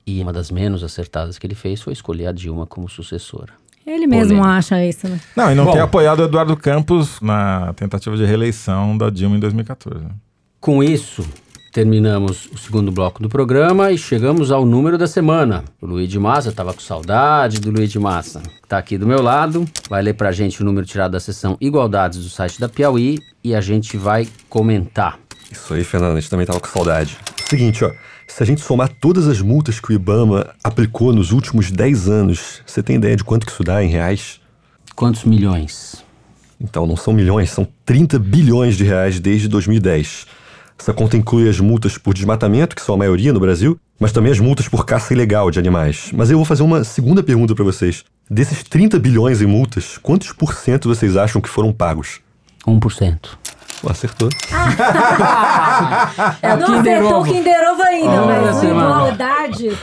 [SPEAKER 2] E uma das menos acertadas que ele fez foi escolher a Dilma como sucessora.
[SPEAKER 6] Ele mesmo
[SPEAKER 2] Polêmica.
[SPEAKER 6] acha isso, né?
[SPEAKER 5] Não, e não
[SPEAKER 2] Bom.
[SPEAKER 5] ter apoiado o Eduardo Campos na tentativa de reeleição da Dilma em 2014.
[SPEAKER 2] Com isso, terminamos o segundo bloco do programa e chegamos ao número da semana. O Luiz de Massa, estava com saudade do Luiz de Massa. Tá aqui do meu lado, vai ler pra gente o número tirado da seção Igualdades do site da Piauí e a gente vai comentar.
[SPEAKER 8] Isso aí, Fernando, a gente também tava com saudade. Seguinte, ó. Se a gente somar todas as multas que o Ibama aplicou nos últimos 10 anos, você tem ideia de quanto que isso dá em reais?
[SPEAKER 2] Quantos milhões?
[SPEAKER 8] Então, não são milhões, são 30 bilhões de reais desde 2010. Essa conta inclui as multas por desmatamento, que são a maioria no Brasil, mas também as multas por caça ilegal de animais. Mas eu vou fazer uma segunda pergunta pra vocês. Desses 30 bilhões em multas, quantos por cento vocês acham que foram pagos?
[SPEAKER 2] 1%.
[SPEAKER 8] Acertou. [LAUGHS]
[SPEAKER 2] É
[SPEAKER 6] não acertou o Kinder Ovo ainda,
[SPEAKER 2] Olha
[SPEAKER 6] mas
[SPEAKER 2] essa semana.
[SPEAKER 6] igualdade.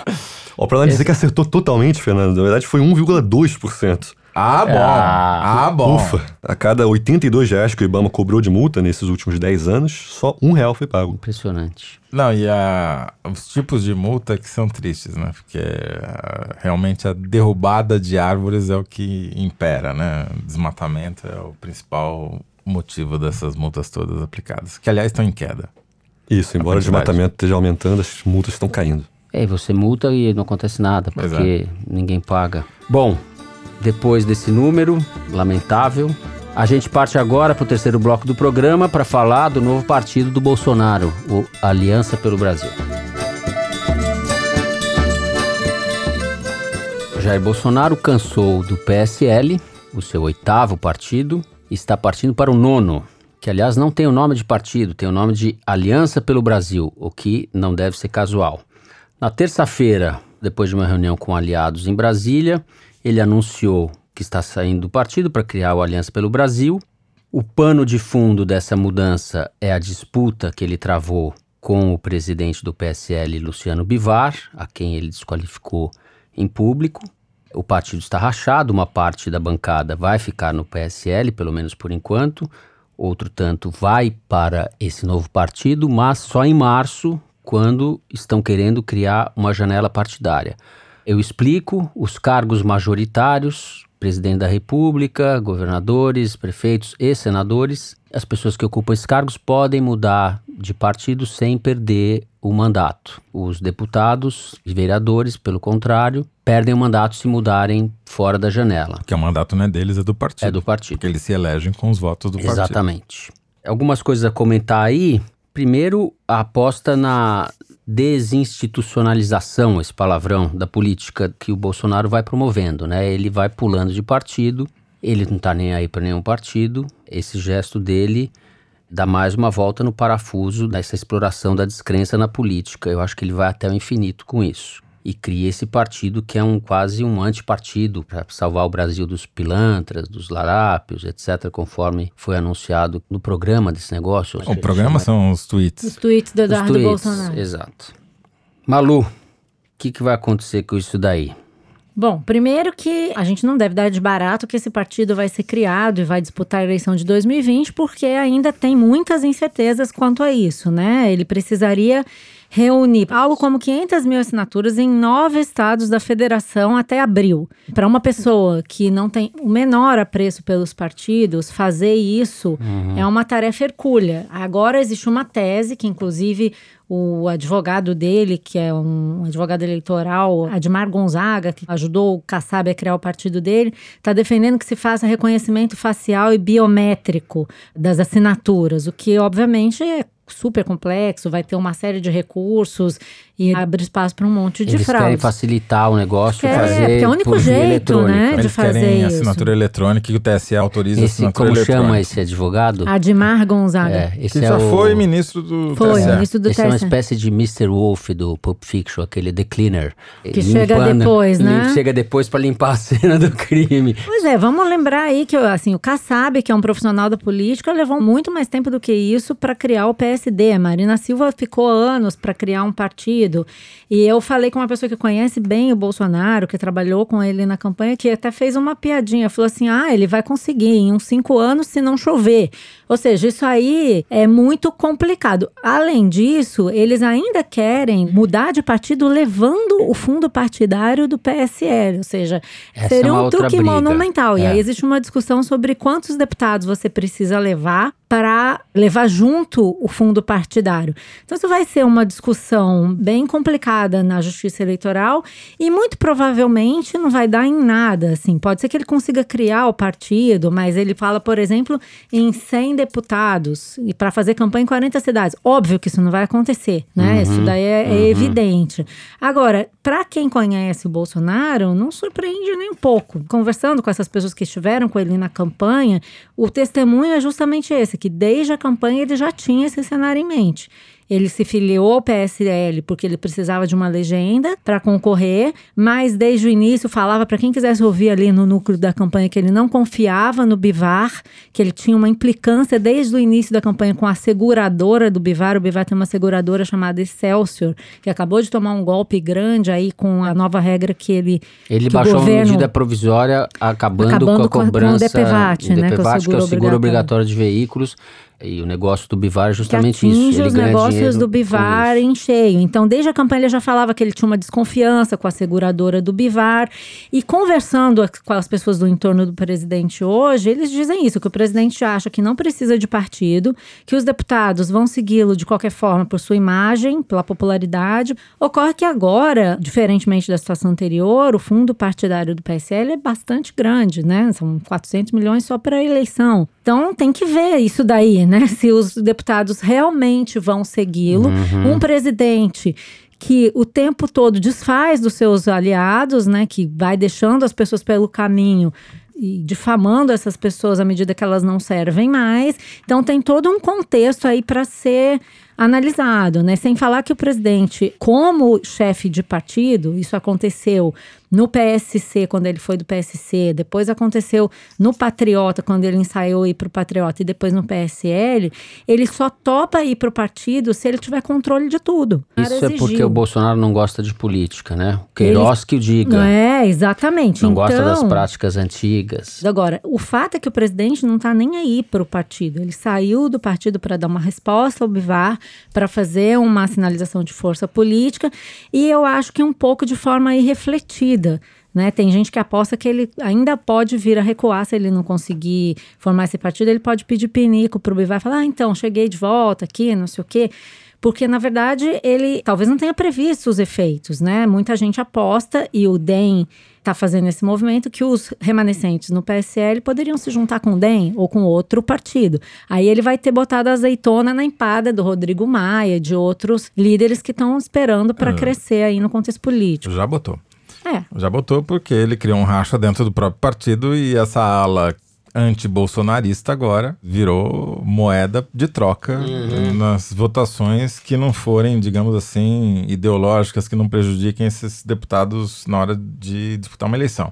[SPEAKER 8] Ó, pra não dizer que acertou totalmente, Fernando, na verdade foi 1,2%.
[SPEAKER 5] Ah, bom.
[SPEAKER 2] Ah,
[SPEAKER 5] Ah, bom.
[SPEAKER 8] Ufa! A cada 82 reais que o Ibama cobrou de multa nesses últimos 10 anos, só um real foi pago.
[SPEAKER 2] Impressionante.
[SPEAKER 5] Não, e a- os tipos de multa que são tristes, né? Porque ah, realmente a derrubada de árvores é o que impera, né? Desmatamento é o principal motivo dessas multas todas aplicadas. Que, aliás, estão em queda.
[SPEAKER 8] Isso, embora o desmatamento esteja aumentando, as multas estão caindo.
[SPEAKER 2] É, e você multa e não acontece nada, porque ninguém paga. Bom, depois desse número, lamentável, a gente parte agora para o terceiro bloco do programa para falar do novo partido do Bolsonaro, o Aliança pelo Brasil. Jair Bolsonaro cansou do PSL, o seu oitavo partido, está partindo para o nono, que aliás não tem o nome de partido, tem o nome de Aliança pelo Brasil, o que não deve ser casual. Na terça-feira, depois de uma reunião com aliados em Brasília, ele anunciou que está saindo do partido para criar o Aliança pelo Brasil. O pano de fundo dessa mudança é a disputa que ele travou com o presidente do PSL, Luciano Bivar, a quem ele desqualificou em público. O partido está rachado, uma parte da bancada vai ficar no PSL, pelo menos por enquanto, outro tanto vai para esse novo partido, mas só em março, quando estão querendo criar uma janela partidária. Eu explico os cargos majoritários, presidente da República, governadores, prefeitos e senadores. As pessoas que ocupam esses cargos podem mudar de partido sem perder o mandato. Os deputados e vereadores, pelo contrário, perdem o mandato se mudarem fora da janela.
[SPEAKER 5] Porque o mandato não é deles, é do partido.
[SPEAKER 2] É do partido.
[SPEAKER 5] Porque eles se elegem com os votos do partido.
[SPEAKER 2] Exatamente. Algumas coisas a comentar aí. Primeiro, a aposta na desinstitucionalização, esse palavrão, da política que o Bolsonaro vai promovendo, né? Ele vai pulando de partido, ele não tá nem aí para nenhum partido. Esse gesto dele dá mais uma volta no parafuso dessa exploração da descrença na política. Eu acho que ele vai até o infinito com isso. E cria esse partido que é um quase um antipartido para salvar o Brasil dos pilantras, dos larápios, etc., conforme foi anunciado no programa desse negócio.
[SPEAKER 5] O programa são os tweets.
[SPEAKER 6] Os tweets do
[SPEAKER 2] Os
[SPEAKER 6] Eduardo
[SPEAKER 2] tweets,
[SPEAKER 6] Bolsonaro.
[SPEAKER 2] Exato. Malu, o que, que vai acontecer com isso daí?
[SPEAKER 6] Bom, primeiro que a gente não deve dar de barato que esse partido vai ser criado e vai disputar a eleição de 2020, porque ainda tem muitas incertezas quanto a isso, né? Ele precisaria reunir algo como 500 mil assinaturas em nove estados da federação até abril. Para uma pessoa que não tem o menor apreço pelos partidos, fazer isso é uma tarefa hercúlea. Agora existe uma tese que, inclusive, o advogado dele, que é um advogado eleitoral, Admar Gonzaga, que ajudou o Kassab a criar o partido dele, está defendendo que se faça reconhecimento facial e biométrico das assinaturas, o que obviamente é super complexo, vai ter uma série de recursos e abre espaço para um monte de
[SPEAKER 2] Eles querem
[SPEAKER 6] fraudes.
[SPEAKER 2] facilitar o negócio,
[SPEAKER 6] Quer,
[SPEAKER 2] fazer
[SPEAKER 6] porque é o único jeito, né, de
[SPEAKER 5] Eles
[SPEAKER 6] fazer
[SPEAKER 5] querem
[SPEAKER 6] isso.
[SPEAKER 5] assinatura eletrônica e o TSE autoriza a
[SPEAKER 2] Esse,
[SPEAKER 5] assinatura
[SPEAKER 2] como
[SPEAKER 5] eletrônica.
[SPEAKER 2] chama esse advogado?
[SPEAKER 6] Admar Gonzaga.
[SPEAKER 2] É, esse
[SPEAKER 5] Que
[SPEAKER 2] é
[SPEAKER 5] já
[SPEAKER 2] o,
[SPEAKER 5] foi ministro do
[SPEAKER 6] Foi,
[SPEAKER 5] TSE.
[SPEAKER 6] ministro do
[SPEAKER 2] Esse é uma
[SPEAKER 6] TSE.
[SPEAKER 2] espécie de Mr. Wolf do Pulp Fiction, aquele The Cleaner.
[SPEAKER 6] Que chega depois, né?
[SPEAKER 2] Chega depois para limpar a [LAUGHS] cena do crime.
[SPEAKER 6] Pois é, vamos lembrar aí que assim, o Kassab, que é um profissional da política, levou muito mais tempo do que isso para criar o PSD. Marina Silva ficou anos para criar um partido. E eu falei com uma pessoa que conhece bem o Bolsonaro, que trabalhou com ele na campanha, que até fez uma piadinha. Falou assim: ah, ele vai conseguir em uns cinco anos se não chover. Ou seja, isso aí é muito complicado. Além disso, eles ainda querem mudar de partido levando o fundo partidário do PSL. Ou seja,
[SPEAKER 2] Essa
[SPEAKER 6] seria
[SPEAKER 2] é
[SPEAKER 6] um truque
[SPEAKER 2] briga.
[SPEAKER 6] monumental. E
[SPEAKER 2] É.
[SPEAKER 6] aí existe uma discussão sobre quantos deputados você precisa levar para levar junto o fundo partidário. Então, isso vai ser uma discussão bem complicada na justiça eleitoral e muito provavelmente não vai dar em nada. Assim, pode ser que ele consiga criar o partido, mas ele fala, por exemplo, em 100 deputados e para fazer campanha em 40 cidades. Óbvio que isso não vai acontecer, né? isso daí é, é evidente. Agora, para quem conhece o Bolsonaro, não surpreende nem um pouco. Conversando com essas pessoas que estiveram com ele na campanha, o testemunho é justamente esse, que desde a campanha ele já tinha esse cenário em mente. Ele se filiou ao PSL porque ele precisava de uma legenda para concorrer, mas desde o início falava para quem quisesse ouvir ali no núcleo da campanha que ele não confiava no Bivar, que ele tinha uma implicância desde o início da campanha com a seguradora do Bivar. O Bivar tem uma seguradora chamada Excelsior, que acabou de tomar um golpe grande aí com a nova regra que ele
[SPEAKER 2] Ele
[SPEAKER 6] que
[SPEAKER 2] baixou
[SPEAKER 6] governo-
[SPEAKER 2] uma medida provisória acabando,
[SPEAKER 6] Acabando
[SPEAKER 2] com a
[SPEAKER 6] com a- com o
[SPEAKER 2] cobrança
[SPEAKER 6] DPVAT, né, que é o
[SPEAKER 2] DPVAT, que é o
[SPEAKER 6] seguro
[SPEAKER 2] seguro
[SPEAKER 6] obrigatório.
[SPEAKER 2] obrigatório de veículos. E o negócio do Bivar é
[SPEAKER 6] que
[SPEAKER 2] justamente
[SPEAKER 6] atinge
[SPEAKER 2] isso. Ele
[SPEAKER 6] os negócios do Bivar em cheio. Então, desde a campanha ele já falava que ele tinha uma desconfiança com a seguradora do Bivar. E conversando com as pessoas do entorno do presidente hoje, eles dizem isso, que o presidente acha que não precisa de partido, que os deputados vão segui-lo de qualquer forma por sua imagem, pela popularidade. Ocorre que agora, diferentemente da situação anterior, o fundo partidário do PSL é bastante grande, né? São 400 milhões só para a eleição. Então tem que ver isso daí, né? [LAUGHS] Se os deputados realmente vão segui-lo. Um presidente que o tempo todo desfaz dos seus aliados, né? Que vai deixando as pessoas pelo caminho e difamando essas pessoas à medida que elas não servem mais. Então tem todo um contexto aí para ser analisado, né? Sem falar que o presidente, como chefe de partido, isso aconteceu no PSC quando ele foi do PSC, depois aconteceu no Patriota quando ele ensaiou ir para o Patriota e depois no PSL, ele só topa ir para o partido se ele tiver controle de tudo.
[SPEAKER 2] Isso é porque o Bolsonaro não gosta de política, né? O Queiroz que o diga.
[SPEAKER 6] É, exatamente.
[SPEAKER 2] Não
[SPEAKER 6] então,
[SPEAKER 2] gosta das práticas antigas.
[SPEAKER 6] Agora, o fato é que o presidente não está nem aí para o partido. Ele saiu do partido para dar uma resposta ao Bivar, para fazer uma sinalização de força política, e eu acho que um pouco de forma irrefletida. Né? Tem gente que aposta que ele ainda pode vir a recuar se ele não conseguir formar esse partido. Ele pode pedir pinico para o Bivar e falar: ah, então, cheguei de volta aqui, não sei o quê. porque na verdade ele talvez não tenha previsto os efeitos, né? Muita gente aposta e o DEM está fazendo esse movimento que os remanescentes no PSL poderiam se juntar com o DEM ou com outro partido. Aí ele vai ter botado a azeitona na empada do Rodrigo Maia, de outros líderes que estão esperando para
[SPEAKER 5] É.
[SPEAKER 6] crescer aí no contexto político.
[SPEAKER 5] Já botou.
[SPEAKER 6] É.
[SPEAKER 5] Já botou porque ele criou um racha dentro do próprio partido e essa ala anti-bolsonarista agora virou moeda de troca nas votações que não forem, digamos assim, ideológicas, que não prejudiquem esses deputados na hora de disputar uma eleição.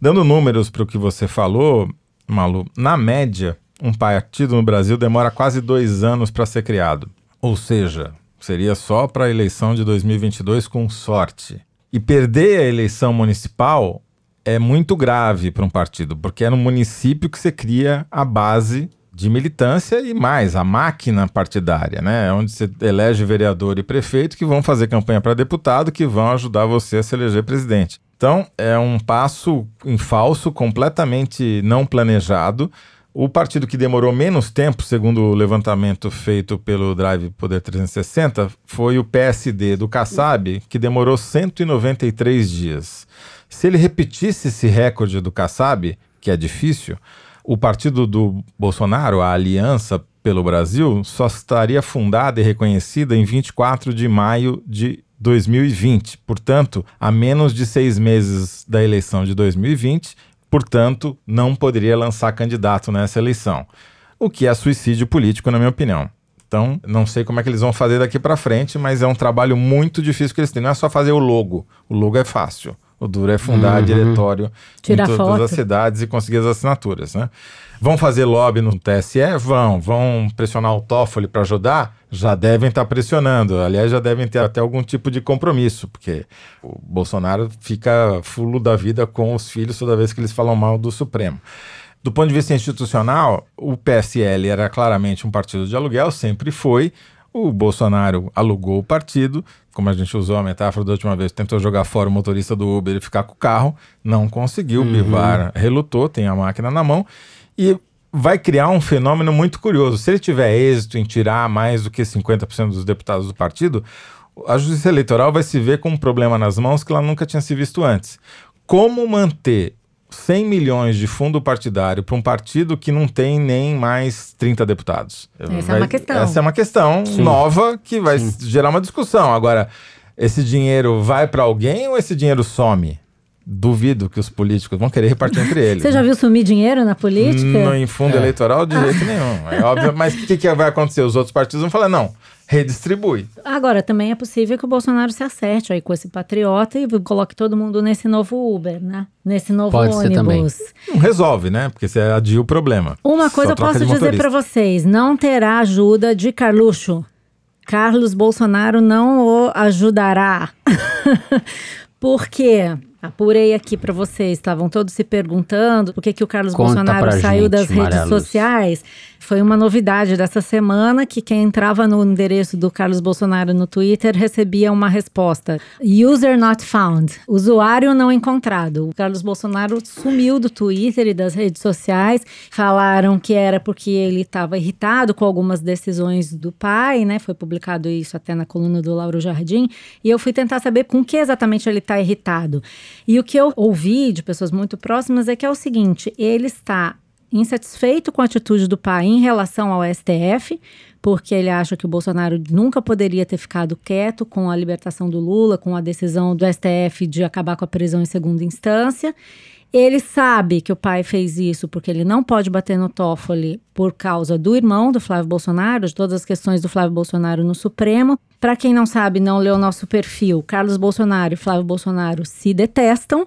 [SPEAKER 5] Dando números para o que você falou, Malu, na média, um partido no Brasil demora quase dois anos para ser criado. Ou seja, seria só para a eleição de 2022 com sorte. E perder a eleição municipal é muito grave para um partido, porque é no município que você cria a base de militância e mais, a máquina partidária, né? É Onde você elege vereador e prefeito que vão fazer campanha para deputado, que vão ajudar você a se eleger presidente. Então, é um passo em falso, completamente não planejado. O partido que demorou menos tempo, segundo o levantamento feito pelo Drive Poder 360, foi o PSD do Kassab, que demorou 193 dias. Se ele repetisse esse recorde do Kassab, que é difícil, o partido do Bolsonaro, a Aliança pelo Brasil, só estaria fundada e reconhecida em 24 de maio de 2020. Portanto, a menos de seis meses da eleição de 2020, portanto, não poderia lançar candidato nessa eleição. O que é suicídio político, na minha opinião. Então, não sei como é que eles vão fazer daqui para frente, mas é um trabalho muito difícil que eles têm. Não é só fazer o logo. O logo é fácil. O duro é fundar diretório
[SPEAKER 6] Tirar
[SPEAKER 5] em todas
[SPEAKER 6] foto.
[SPEAKER 5] as cidades e conseguir as assinaturas, né? Vão fazer lobby no TSE? Vão. Vão pressionar o Toffoli para ajudar? Já devem estar pressionando. Aliás, já devem ter até algum tipo de compromisso, porque o Bolsonaro fica fulo da vida com os filhos toda vez que eles falam mal do Supremo. Do ponto de vista institucional, o PSL era claramente um partido de aluguel, sempre foi. O Bolsonaro alugou o partido, como a gente usou a metáfora da última vez, tentou jogar fora o motorista do Uber e ficar com o carro, não conseguiu. O Bivar relutou, tem a máquina na mão e vai criar um fenômeno muito curioso. Se ele tiver êxito em tirar mais do que 50% dos deputados do partido, a Justiça Eleitoral vai se ver com um problema nas mãos que ela nunca tinha se visto antes. Como manter 100 milhões de fundo partidário para um partido que não tem nem mais 30 deputados?
[SPEAKER 6] Essa é uma questão.
[SPEAKER 5] Essa é uma questão nova que vai gerar uma discussão. Agora, esse dinheiro vai para alguém ou esse dinheiro some? Duvido que os políticos vão querer repartir entre eles.
[SPEAKER 6] Você já
[SPEAKER 5] né?
[SPEAKER 6] viu sumir dinheiro na política?
[SPEAKER 5] No, em fundo eleitoral, de jeito nenhum. É óbvio, mas o que, que vai acontecer? Os outros partidos vão falar, não, redistribui.
[SPEAKER 6] Agora, também é possível que o Bolsonaro se acerte aí com esse patriota e coloque todo mundo nesse novo Uber, né? Nesse novo
[SPEAKER 2] Pode ser também.
[SPEAKER 6] ônibus.
[SPEAKER 5] Não resolve, né? Porque você adia o problema.
[SPEAKER 6] Uma coisa eu posso dizer pra vocês: não terá ajuda de Carluxo. Carlos Bolsonaro não o ajudará. [LAUGHS] Por quê? Apurei aqui pra vocês, estavam todos se perguntando por que, que o Carlos
[SPEAKER 2] Conta
[SPEAKER 6] Bolsonaro saiu
[SPEAKER 2] gente,
[SPEAKER 6] das redes sociais. Foi uma novidade dessa semana que quem entrava no endereço do Carlos Bolsonaro no Twitter recebia uma resposta: User not found. Usuário não encontrado. O Carlos Bolsonaro sumiu do Twitter e das redes sociais. Falaram que era porque ele estava irritado com algumas decisões do pai, né? Foi publicado isso até na coluna do Lauro Jardim. E eu fui tentar saber com que exatamente ele está irritado. E o que eu ouvi de pessoas muito próximas é que é o seguinte: ele está insatisfeito com a atitude do pai em relação ao STF, porque ele acha que o Bolsonaro nunca poderia ter ficado quieto com a libertação do Lula, com a decisão do STF de acabar com a prisão em segunda instância. Ele sabe que o pai fez isso porque ele não pode bater no Toffoli por causa do irmão do Flávio Bolsonaro, de todas as questões do Flávio Bolsonaro no Supremo. Para quem não sabe, não leu nosso perfil, Carlos Bolsonaro e Flávio Bolsonaro se detestam.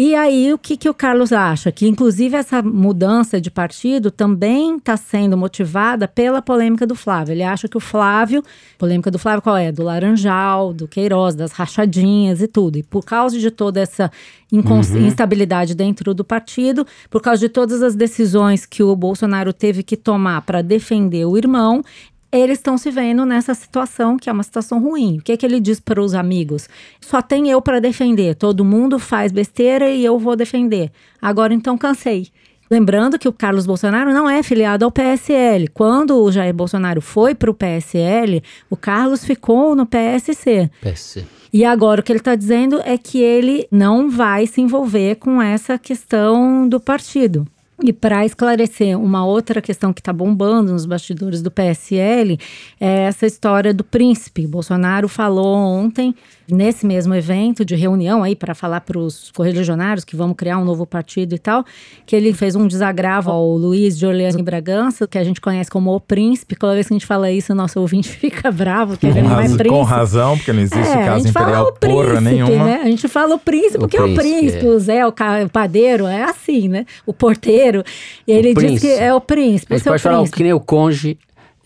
[SPEAKER 6] E aí, o que, que o Carlos acha? Que, inclusive, essa mudança de partido também está sendo motivada pela polêmica do Flávio. Ele acha que o Flávio, polêmica do Flávio qual é? Do Laranjal, do Queiroz, das rachadinhas e tudo. E por causa de toda essa incons- instabilidade dentro do partido, por causa de todas as decisões que o Bolsonaro teve que tomar para defender o irmão, eles estão se vendo nessa situação que é uma situação ruim. O que, que ele diz para os amigos? Só tem eu para defender. Todo mundo faz besteira e eu vou defender. Agora então cansei. Lembrando que o Carlos Bolsonaro não é filiado ao PSL. Quando o Jair Bolsonaro foi para o PSL, o Carlos ficou no PSC.
[SPEAKER 2] PSC.
[SPEAKER 6] E agora o que ele está dizendo é que ele não vai se envolver com essa questão do partido. E para esclarecer uma outra questão que está bombando nos bastidores do PSL, é essa história do príncipe. Bolsonaro falou ontem, nesse mesmo evento de reunião aí, para falar para os correligionários que vamos criar um novo partido e tal, que ele fez um desagravo ao Luiz de Orleans e Bragança, que a gente conhece como o príncipe. Toda vez que a gente fala isso, o nosso ouvinte [LAUGHS] fica bravo, que ele
[SPEAKER 5] Com,
[SPEAKER 6] não é príncipe.
[SPEAKER 5] com razão, porque não existe
[SPEAKER 6] É, a
[SPEAKER 5] casa
[SPEAKER 6] gente fala
[SPEAKER 5] imperial
[SPEAKER 6] o
[SPEAKER 5] porra
[SPEAKER 6] príncipe,
[SPEAKER 5] nenhuma.
[SPEAKER 6] Né? A gente fala o príncipe
[SPEAKER 2] O
[SPEAKER 6] porque é o
[SPEAKER 2] príncipe,
[SPEAKER 6] príncipe,
[SPEAKER 2] é.
[SPEAKER 6] o Zé, o, ca- o padeiro, é assim, né? O porteiro. E ele diz
[SPEAKER 2] príncipe.
[SPEAKER 6] que é o príncipe.
[SPEAKER 2] Gente
[SPEAKER 6] é o
[SPEAKER 2] pode falar o
[SPEAKER 6] príncipe.
[SPEAKER 2] que nem o conge.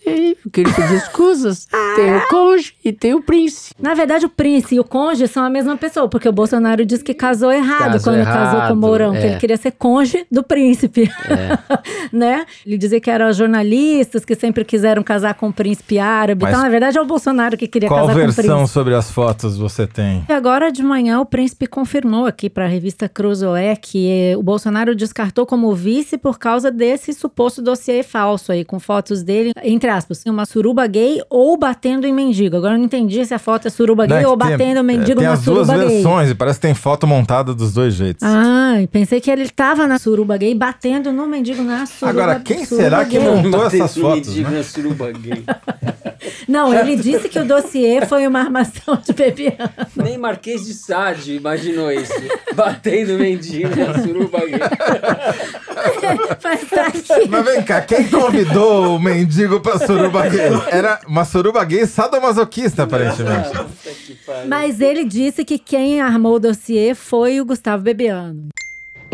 [SPEAKER 2] E eu queria pedir escusas. [LAUGHS] Tem o conge e tem o príncipe.
[SPEAKER 6] Na verdade, o príncipe e o conge são a mesma pessoa, porque o Bolsonaro disse que casou errado
[SPEAKER 2] Casou
[SPEAKER 6] quando casou com
[SPEAKER 2] errado,
[SPEAKER 6] o Mourão, que
[SPEAKER 2] é.
[SPEAKER 6] ele queria ser conge do príncipe. [LAUGHS] né? Ele dizia que eram jornalistas que sempre quiseram casar com o príncipe árabe.
[SPEAKER 5] Mas
[SPEAKER 6] então, na verdade, é o Bolsonaro que queria
[SPEAKER 5] Qual
[SPEAKER 6] casar com o príncipe.
[SPEAKER 5] versão sobre as fotos você tem?
[SPEAKER 6] E agora de manhã o príncipe confirmou aqui para a revista Cruzoé que eh, o Bolsonaro descartou como vice por causa desse suposto dossiê falso aí, com fotos dele, entre aspas, uma suruba gay ou batendo em mendigo. Agora eu não entendi se a foto é suruba
[SPEAKER 5] Não,
[SPEAKER 6] gay
[SPEAKER 5] é
[SPEAKER 6] ou
[SPEAKER 5] que tem-
[SPEAKER 6] batendo
[SPEAKER 5] é,
[SPEAKER 6] mendigo
[SPEAKER 5] Tem
[SPEAKER 6] na
[SPEAKER 5] as duas
[SPEAKER 6] suruba gay.
[SPEAKER 5] versões e parece que tem foto montada dos dois jeitos.
[SPEAKER 6] Ah, pensei que ele tava na suruba gay batendo no mendigo na suruba
[SPEAKER 5] Agora, quem
[SPEAKER 6] suruba
[SPEAKER 5] será que
[SPEAKER 6] gay.
[SPEAKER 5] montou essas fotos? Né? [LAUGHS]
[SPEAKER 6] Não, ele disse que o dossiê foi uma armação de Bebiano.
[SPEAKER 2] Nem Marquês de Sade imaginou isso. Batendo mendigo na suruba gay. [LAUGHS]
[SPEAKER 6] Mas tá.
[SPEAKER 5] Mas vem cá, quem convidou o mendigo pra suruba gay? [LAUGHS] Era uma suruba gay sadomasoquista, aparentemente.
[SPEAKER 6] Mas ele disse que quem armou o dossiê foi o Gustavo Bebiano.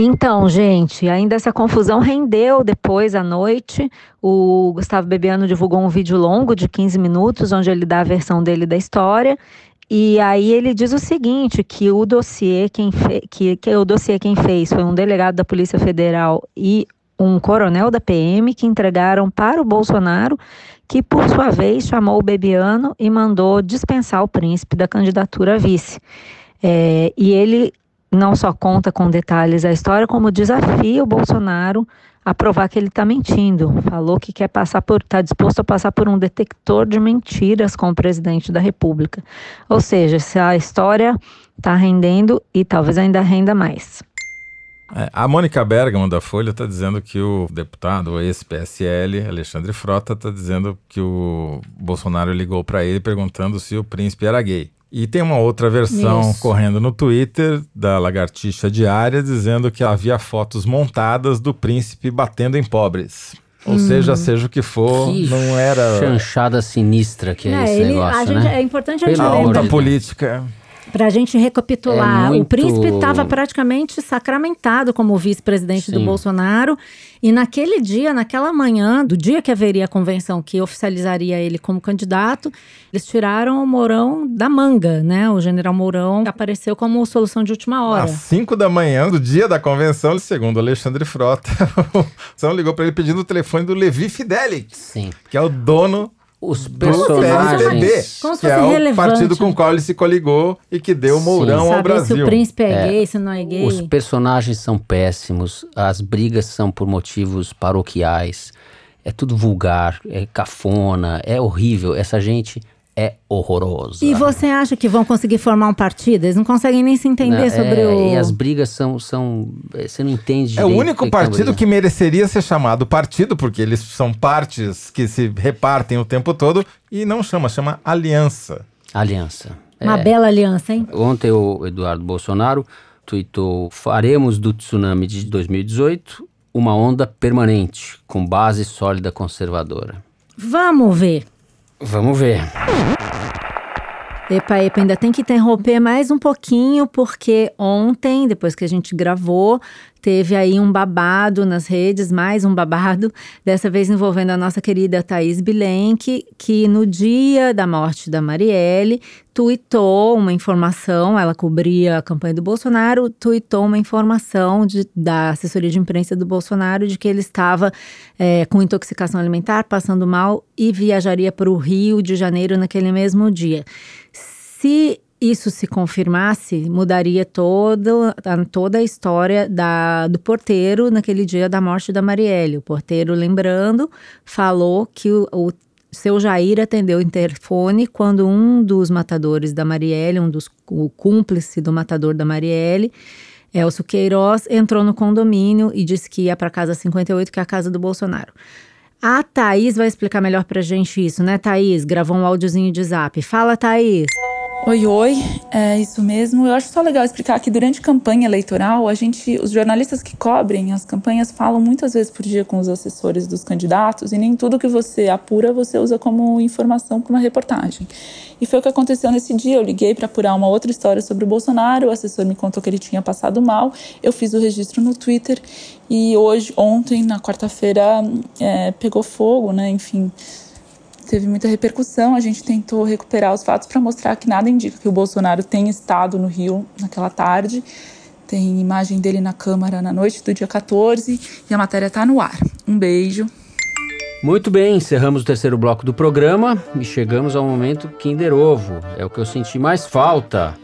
[SPEAKER 6] Então, gente, ainda essa confusão rendeu depois à noite. O Gustavo Bebiano divulgou um vídeo longo de 15 minutos, onde ele dá a versão dele da história. E aí ele diz o seguinte, que o dossiê quem, fe que, que o dossiê quem fez foi um delegado da Polícia Federal e um coronel da PM que entregaram para o Bolsonaro, que por sua vez chamou o Bebiano e mandou dispensar o príncipe da candidatura a vice. É, e ele não só conta com detalhes a história, como desafia o Bolsonaro a provar que ele está mentindo. Falou que quer passar por, está disposto a passar por um detector de mentiras com o presidente da República. Ou seja, se a história está rendendo e talvez ainda renda mais.
[SPEAKER 5] É, a Mônica Bergamo da Folha está dizendo que o deputado, o ex-PSL, Alexandre Frota, está dizendo que o Bolsonaro ligou para ele perguntando se o príncipe era gay. E tem uma outra versão
[SPEAKER 6] Isso.
[SPEAKER 5] correndo no Twitter da Lagartixa Diária dizendo que havia fotos montadas do príncipe batendo em pobres. Ou seja, seja o que for,
[SPEAKER 2] Que
[SPEAKER 5] não era
[SPEAKER 2] chanchada sinistra que é, esse negócio,
[SPEAKER 6] a gente,
[SPEAKER 2] né?
[SPEAKER 6] é importante a gente
[SPEAKER 5] alta
[SPEAKER 6] lembrar,
[SPEAKER 2] Deus.
[SPEAKER 5] política.
[SPEAKER 6] Para a gente recapitular.
[SPEAKER 2] É muito-
[SPEAKER 6] O príncipe estava praticamente sacramentado como vice-presidente do. Bolsonaro. E naquele dia, naquela manhã, do dia que haveria a convenção que oficializaria ele como candidato, eles tiraram o Mourão da manga, né? O general Mourão apareceu como solução de última hora.
[SPEAKER 5] Às 5 da manhã do dia da convenção, segundo Alexandre Frota, [LAUGHS] o São ligou para ele pedindo o telefone do Levi Fidelix,
[SPEAKER 2] Sim.
[SPEAKER 5] que é o dono
[SPEAKER 2] Os
[SPEAKER 5] do
[SPEAKER 2] personagens.
[SPEAKER 5] PSDB,
[SPEAKER 6] Como se
[SPEAKER 5] que é
[SPEAKER 6] fosse
[SPEAKER 5] o
[SPEAKER 6] relevante.
[SPEAKER 5] partido com o qual ele se coligou e que deu o
[SPEAKER 2] Sim.
[SPEAKER 5] Mourão ao
[SPEAKER 6] Saber
[SPEAKER 5] Brasil.
[SPEAKER 6] se o príncipe é, gay, se não é gay.
[SPEAKER 2] Os personagens são péssimos, as brigas são por motivos paroquiais, é tudo vulgar, é cafona, é horrível. Essa gente é horrorosa.
[SPEAKER 6] E você acha que vão conseguir formar um partido? Eles não conseguem nem se entender
[SPEAKER 2] Né,
[SPEAKER 6] sobre
[SPEAKER 2] é,
[SPEAKER 6] o.
[SPEAKER 2] E as brigas são. são é, você não entende
[SPEAKER 5] É o único
[SPEAKER 2] que tá
[SPEAKER 5] partido que mereceria ser chamado partido, porque eles são partes que se repartem o tempo todo, e não chama, chama aliança.
[SPEAKER 2] Aliança.
[SPEAKER 6] Uma
[SPEAKER 2] É.
[SPEAKER 6] bela aliança, hein?
[SPEAKER 2] Ontem o Eduardo Bolsonaro tweetou: faremos do tsunami de 2018 uma onda permanente, com base sólida conservadora.
[SPEAKER 6] Vamos ver.
[SPEAKER 2] Vamos ver.
[SPEAKER 6] Epa, epa, ainda tem que interromper mais um pouquinho, porque ontem, depois que a gente gravou, teve aí um babado nas redes, mais um babado, dessa vez envolvendo a nossa querida Thaís Bilenque, que no dia da morte da Marielle, tuitou uma informação, ela cobria a campanha do Bolsonaro, tuitou uma informação de- da assessoria de imprensa do Bolsonaro de que ele estava eh, com intoxicação alimentar, passando mal e viajaria para o Rio de Janeiro naquele mesmo dia. Se isso se confirmasse, mudaria todo, a- toda a história da, do porteiro naquele dia da morte da Marielle. O porteiro, lembrando, falou que o, o seu Jair atendeu o interfone quando um dos matadores da Marielle, um dos o cúmplice do matador da Marielle, Elcio Queiroz, entrou no condomínio e disse que ia para casa 58, que é a casa do Bolsonaro. A Thaís vai explicar melhor pra gente isso, né, Thaís? Gravou um áudiozinho de zap. Fala, Thaís.
[SPEAKER 9] Oi, oi, é isso mesmo. Eu acho só legal explicar que durante campanha eleitoral, a gente, os jornalistas que cobrem as campanhas falam muitas vezes por dia com os assessores dos candidatos e nem tudo que você apura você usa como informação para uma reportagem. E foi o que aconteceu nesse dia. Eu liguei para apurar uma outra história sobre o Bolsonaro, o assessor me contou que ele tinha passado mal, eu fiz o registro no Twitter e hoje, ontem, na quarta-feira, é, pegou fogo, né? Enfim, teve muita repercussão. A gente tentou recuperar os fatos para mostrar que nada indica que o Bolsonaro tenha estado no Rio naquela tarde. Tem imagem dele na Câmara na noite do dia 14 e a matéria está no ar. Um beijo.
[SPEAKER 2] Muito bem, encerramos o terceiro bloco do programa e chegamos ao momento Kinder Ovo. É o que eu senti mais falta.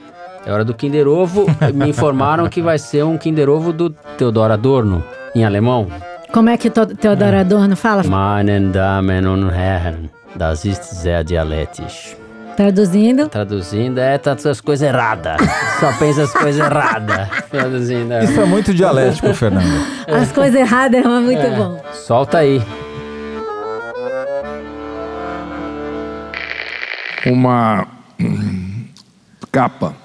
[SPEAKER 2] É hora do Kinder Ovo. [LAUGHS] Me informaram que vai ser um Kinder Ovo do Teodoro Adorno, em alemão.
[SPEAKER 6] Como é que Teodoro Adorno fala?
[SPEAKER 2] Meine Damen und Herren, das ist sehr dialektisch.
[SPEAKER 6] Traduzindo.
[SPEAKER 2] Traduzindo é tá as coisas erradas. Só pensa as coisas erradas. Traduzindo. é.
[SPEAKER 5] Isso é muito dialético, Fernando.
[SPEAKER 6] As coisas erradas é muito bom.
[SPEAKER 2] Solta aí.
[SPEAKER 10] uma capa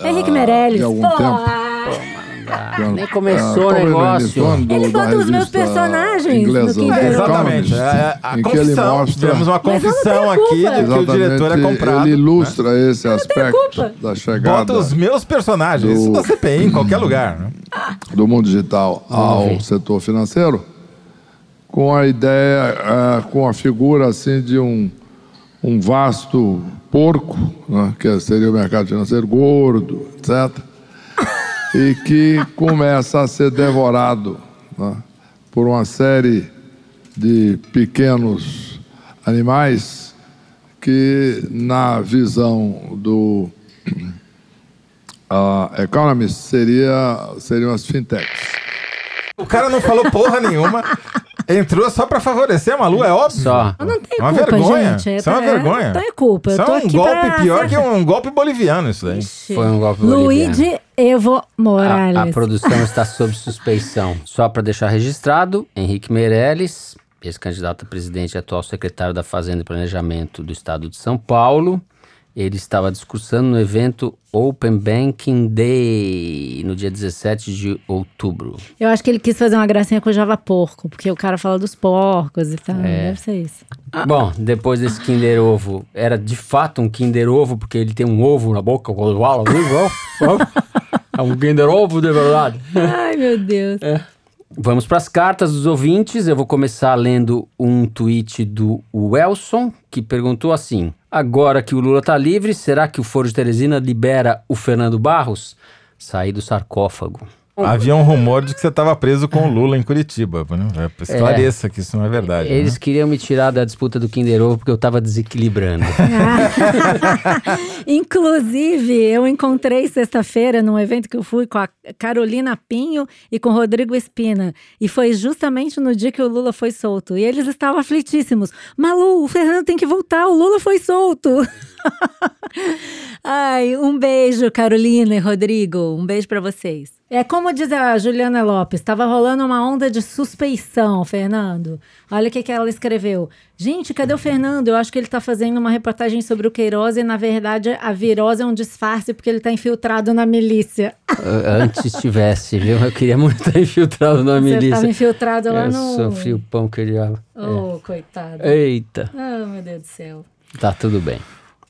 [SPEAKER 6] Henrique Meirelles.
[SPEAKER 10] de algum
[SPEAKER 6] Pô,
[SPEAKER 10] tempo.
[SPEAKER 2] Nem começou o
[SPEAKER 10] Ah,
[SPEAKER 2] negócio.
[SPEAKER 10] organizando
[SPEAKER 6] Ele bota os meus personagens
[SPEAKER 10] inglesa,
[SPEAKER 6] no Ovo.
[SPEAKER 5] Exatamente. É, a
[SPEAKER 10] em
[SPEAKER 5] confissão.
[SPEAKER 10] mostra
[SPEAKER 5] Temos uma
[SPEAKER 6] eu não
[SPEAKER 5] confissão aqui de que o diretor é comprado.
[SPEAKER 10] ele
[SPEAKER 5] né?
[SPEAKER 10] ilustra esse aspecto da chegada
[SPEAKER 5] Bota os meus personagens. Isso
[SPEAKER 10] Do-
[SPEAKER 5] da CPI em qualquer lugar. né?
[SPEAKER 10] do mundo digital ao setor financeiro com a ideia, com a figura assim de um, um vasto porco, né, que seria o mercado financeiro gordo, etc., e que começa a ser devorado né, por uma série de pequenos animais que, na visão do [CLEARS THROAT] ah, Economist, seria, seriam as fintechs.
[SPEAKER 5] O cara não falou porra nenhuma. Entrou só pra favorecer a Malu, é óbvio.
[SPEAKER 2] Só.
[SPEAKER 6] Eu não tenho
[SPEAKER 5] É uma
[SPEAKER 6] culpa,
[SPEAKER 5] vergonha.
[SPEAKER 6] gente.
[SPEAKER 5] Isso é uma
[SPEAKER 6] É,
[SPEAKER 5] vergonha.
[SPEAKER 6] Não tenho culpa. Eu
[SPEAKER 5] Isso é um
[SPEAKER 6] aqui
[SPEAKER 5] golpe
[SPEAKER 6] pra
[SPEAKER 5] pior que um golpe boliviano, isso daí.
[SPEAKER 6] Ixi.
[SPEAKER 2] Foi um golpe boliviano.
[SPEAKER 6] Luigi Evo Morales.
[SPEAKER 2] A, a produção [LAUGHS] está sob suspeição. Só para deixar registrado, Henrique Meirelles, ex-candidato a presidente e atual secretário da Fazenda e Planejamento do Estado de São Paulo, ele estava discursando no evento Open Banking Day, no dia 17 de outubro.
[SPEAKER 6] Eu acho que ele quis fazer uma gracinha com o Java Porco, porque o cara fala dos porcos e tal.
[SPEAKER 2] É.
[SPEAKER 6] Deve ser isso.
[SPEAKER 2] Bom, depois desse Kinder Ovo, era de fato um Kinder Ovo, porque ele tem um ovo na boca, quando fala, [LAUGHS] é um Kinder Ovo de verdade. [LAUGHS]
[SPEAKER 6] Ai, meu Deus.
[SPEAKER 2] Vamos para as cartas dos ouvintes. Eu vou começar lendo um tweet do Welson, que perguntou assim: Agora que o Lula está livre, será que o Foro de Teresina libera o Fernando Barros? Sair do sarcófago.
[SPEAKER 5] Havia um rumor de que você estava preso com o Lula em Curitiba. Né? É, Esclareça que isso não é verdade. né?
[SPEAKER 2] Eles queriam me tirar da disputa do Kinder Ovo porque eu estava desequilibrando. [LAUGHS]
[SPEAKER 6] Inclusive, eu encontrei sexta-feira num evento que eu fui com a Carolina Pinho e com o Rodrigo Espina. E foi justamente no dia que o Lula foi solto. E eles estavam aflitíssimos. Malu, o Fernando tem que voltar, o Lula foi solto. [LAUGHS] Ai, um beijo, Carolina e Rodrigo. Um beijo pra vocês. É como diz a Juliana Lopes, estava rolando uma onda de suspeição, Fernando. Olha o que, que ela escreveu. Gente, cadê o Fernando? Eu acho que ele está fazendo uma reportagem sobre o Queiroz e, na verdade, a virose é um disfarce porque ele está infiltrado na milícia.
[SPEAKER 2] Uh, Antes tivesse, viu? Eu queria muito estar infiltrado na
[SPEAKER 6] Você
[SPEAKER 2] milícia.
[SPEAKER 6] estava infiltrado lá
[SPEAKER 2] eu
[SPEAKER 6] no.
[SPEAKER 2] sofri o pão que ele.
[SPEAKER 6] Oh, coitado.
[SPEAKER 2] É. Eita,
[SPEAKER 6] Oh, meu Deus do céu.
[SPEAKER 2] tá tudo bem.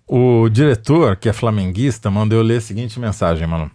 [SPEAKER 5] O diretor, que é flamenguista, mandou eu ler a seguinte mensagem, mano.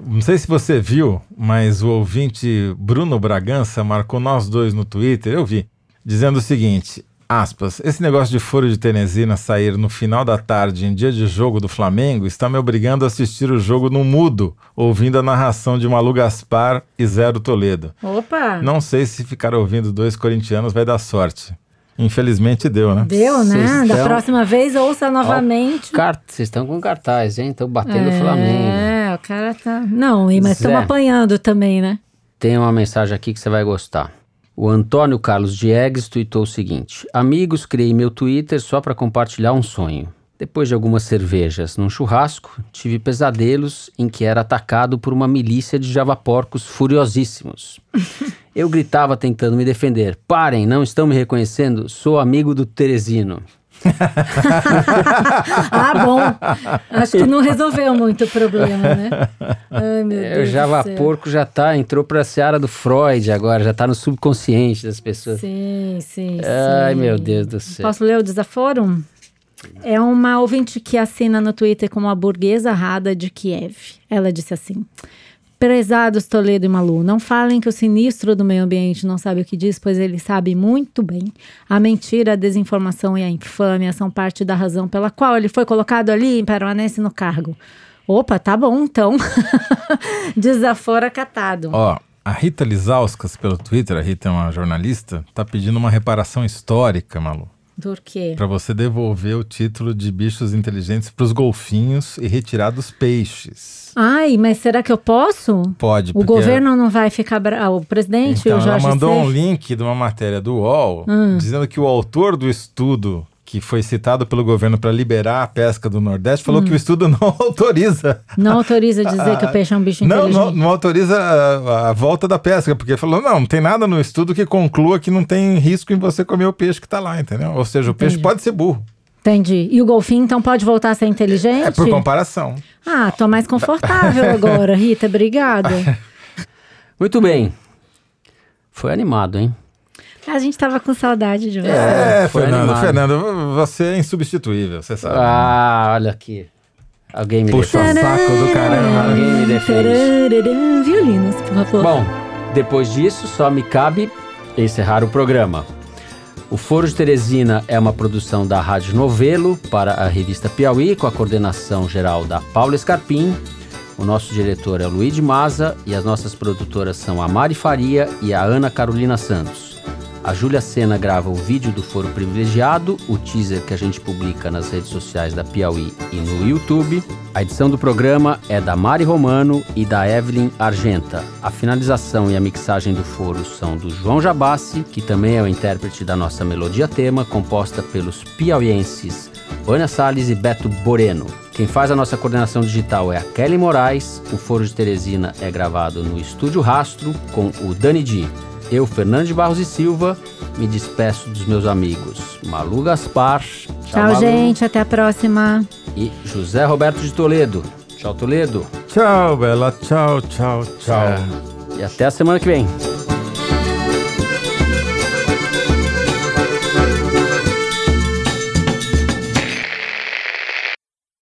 [SPEAKER 5] Não sei se você viu, mas o ouvinte Bruno Bragança marcou nós dois no Twitter, eu vi, dizendo o seguinte, aspas, esse negócio de foro de Teresina sair no final da tarde em dia de jogo do Flamengo está me obrigando a assistir o jogo no mudo, ouvindo a narração de Malu Gaspar e Zero Toledo.
[SPEAKER 6] Opa!
[SPEAKER 5] Não sei se ficar ouvindo dois corintianos vai dar sorte. Infelizmente deu, né?
[SPEAKER 6] Deu, né?
[SPEAKER 2] Vocês
[SPEAKER 6] Da
[SPEAKER 2] estão-
[SPEAKER 6] próxima vez, ouça novamente.
[SPEAKER 2] Car- Vocês estão com cartaz, hein? Estão batendo o Flamengo.
[SPEAKER 6] É, o cara tá. Não, e- mas estamos apanhando também, né?
[SPEAKER 2] Tem uma mensagem aqui que você vai gostar. O Antônio Carlos Diegues tweetou o seguinte: Amigos, criei meu Twitter só para compartilhar um sonho. Depois de algumas cervejas num churrasco, tive pesadelos em que era atacado por uma milícia de javaporcos furiosíssimos. [LAUGHS] Eu gritava tentando me defender: Parem, não estão me reconhecendo? Sou amigo do Teresino. [LAUGHS]
[SPEAKER 6] Ah, bom. Acho que não resolveu muito o problema, né? Ai, meu
[SPEAKER 2] É, o
[SPEAKER 6] Deus. do céu.
[SPEAKER 2] javaporco já tá, entrou pra seara do Freud agora, já tá no subconsciente das pessoas.
[SPEAKER 6] Sim, sim,
[SPEAKER 2] Ai,
[SPEAKER 6] sim.
[SPEAKER 2] meu Deus do céu.
[SPEAKER 6] Posso ler o desaforo? É uma ouvinte que assina no Twitter como a burguesa rada de Kiev. Ela disse assim: Prezados Toledo e Malu, não falem que o sinistro do meio ambiente não sabe o que diz, pois ele sabe muito bem. A mentira, a desinformação e a infâmia são parte da razão pela qual ele foi colocado ali e permanece no cargo. Opa, tá bom então. [LAUGHS] Desaforo acatado.
[SPEAKER 5] Ó, a Rita Lizauskas pelo Twitter, a Rita é uma jornalista, tá pedindo uma reparação histórica, Malu.
[SPEAKER 6] Do quê?
[SPEAKER 5] Pra você devolver o título de bichos inteligentes pros golfinhos e retirar dos peixes.
[SPEAKER 6] Ai, mas será que eu posso?
[SPEAKER 5] Pode,
[SPEAKER 6] O governo não vai ficar bravo. O presidente,
[SPEAKER 5] Então,
[SPEAKER 6] o
[SPEAKER 5] ela
[SPEAKER 6] Jorge
[SPEAKER 5] mandou um
[SPEAKER 6] Seif?
[SPEAKER 5] link de uma matéria do UOL
[SPEAKER 6] Hum.
[SPEAKER 5] dizendo que o autor do estudo que foi citado pelo governo para liberar a pesca do Nordeste falou
[SPEAKER 6] Hum.
[SPEAKER 5] que o estudo [LAUGHS] não autoriza.
[SPEAKER 6] Não autoriza dizer que o peixe é um bicho
[SPEAKER 5] Não,
[SPEAKER 6] inteligente.
[SPEAKER 5] não, não autoriza a, a volta da pesca, porque falou, não, não tem nada no estudo que conclua que não tem risco em você comer o peixe que tá lá, entendeu? Ou seja, o peixe
[SPEAKER 6] Entendi.
[SPEAKER 5] pode ser burro.
[SPEAKER 6] Entendi. E o golfinho, então, pode voltar a ser inteligente?
[SPEAKER 5] É por comparação.
[SPEAKER 6] Ah, tô mais confortável agora, Rita. Obrigada. [LAUGHS]
[SPEAKER 2] Muito bem. Foi animado, hein?
[SPEAKER 6] A gente tava com saudade de você.
[SPEAKER 5] É,
[SPEAKER 2] foi
[SPEAKER 5] Fernando,
[SPEAKER 2] animado.
[SPEAKER 5] Fernando, você é insubstituível, você sabe.
[SPEAKER 2] Ah, olha aqui. Alguém me
[SPEAKER 5] Puxa
[SPEAKER 2] defende.
[SPEAKER 5] saco do caramba.
[SPEAKER 2] Alguém me defende.
[SPEAKER 6] Violinos, por favor.
[SPEAKER 2] Bom, depois disso, só me cabe encerrar o programa. O Foro de Teresina é uma produção da Rádio Novelo para a revista Piauí, com a coordenação geral da Paula Escarpim. O nosso diretor é o Luiz de Maza e as nossas produtoras são a Mari Faria e a Ana Carolina Santos. A Júlia Sena grava o vídeo do Foro Privilegiado, o teaser que a gente publica nas redes sociais da Piauí e no YouTube. A edição do programa é da Mari Romano e da Evelyn Argenta. A finalização e a mixagem do foro são do João Jabassi, que também é o intérprete da nossa melodia tema, composta pelos piauienses Vânia Salles e Beto Boreno. Quem faz a nossa coordenação digital é a Kelly Moraes. O Foro de Teresina é gravado no Estúdio Rastro com o Dani Di. Eu, Fernando de Barros e Silva, me despeço dos meus amigos Malu Gaspar.
[SPEAKER 6] Tchau,
[SPEAKER 2] Malu,
[SPEAKER 6] gente. Até a próxima.
[SPEAKER 2] E José Roberto de Toledo. Tchau, Toledo.
[SPEAKER 5] Tchau, Bela. Tchau, tchau, tchau.
[SPEAKER 2] E até a semana que vem.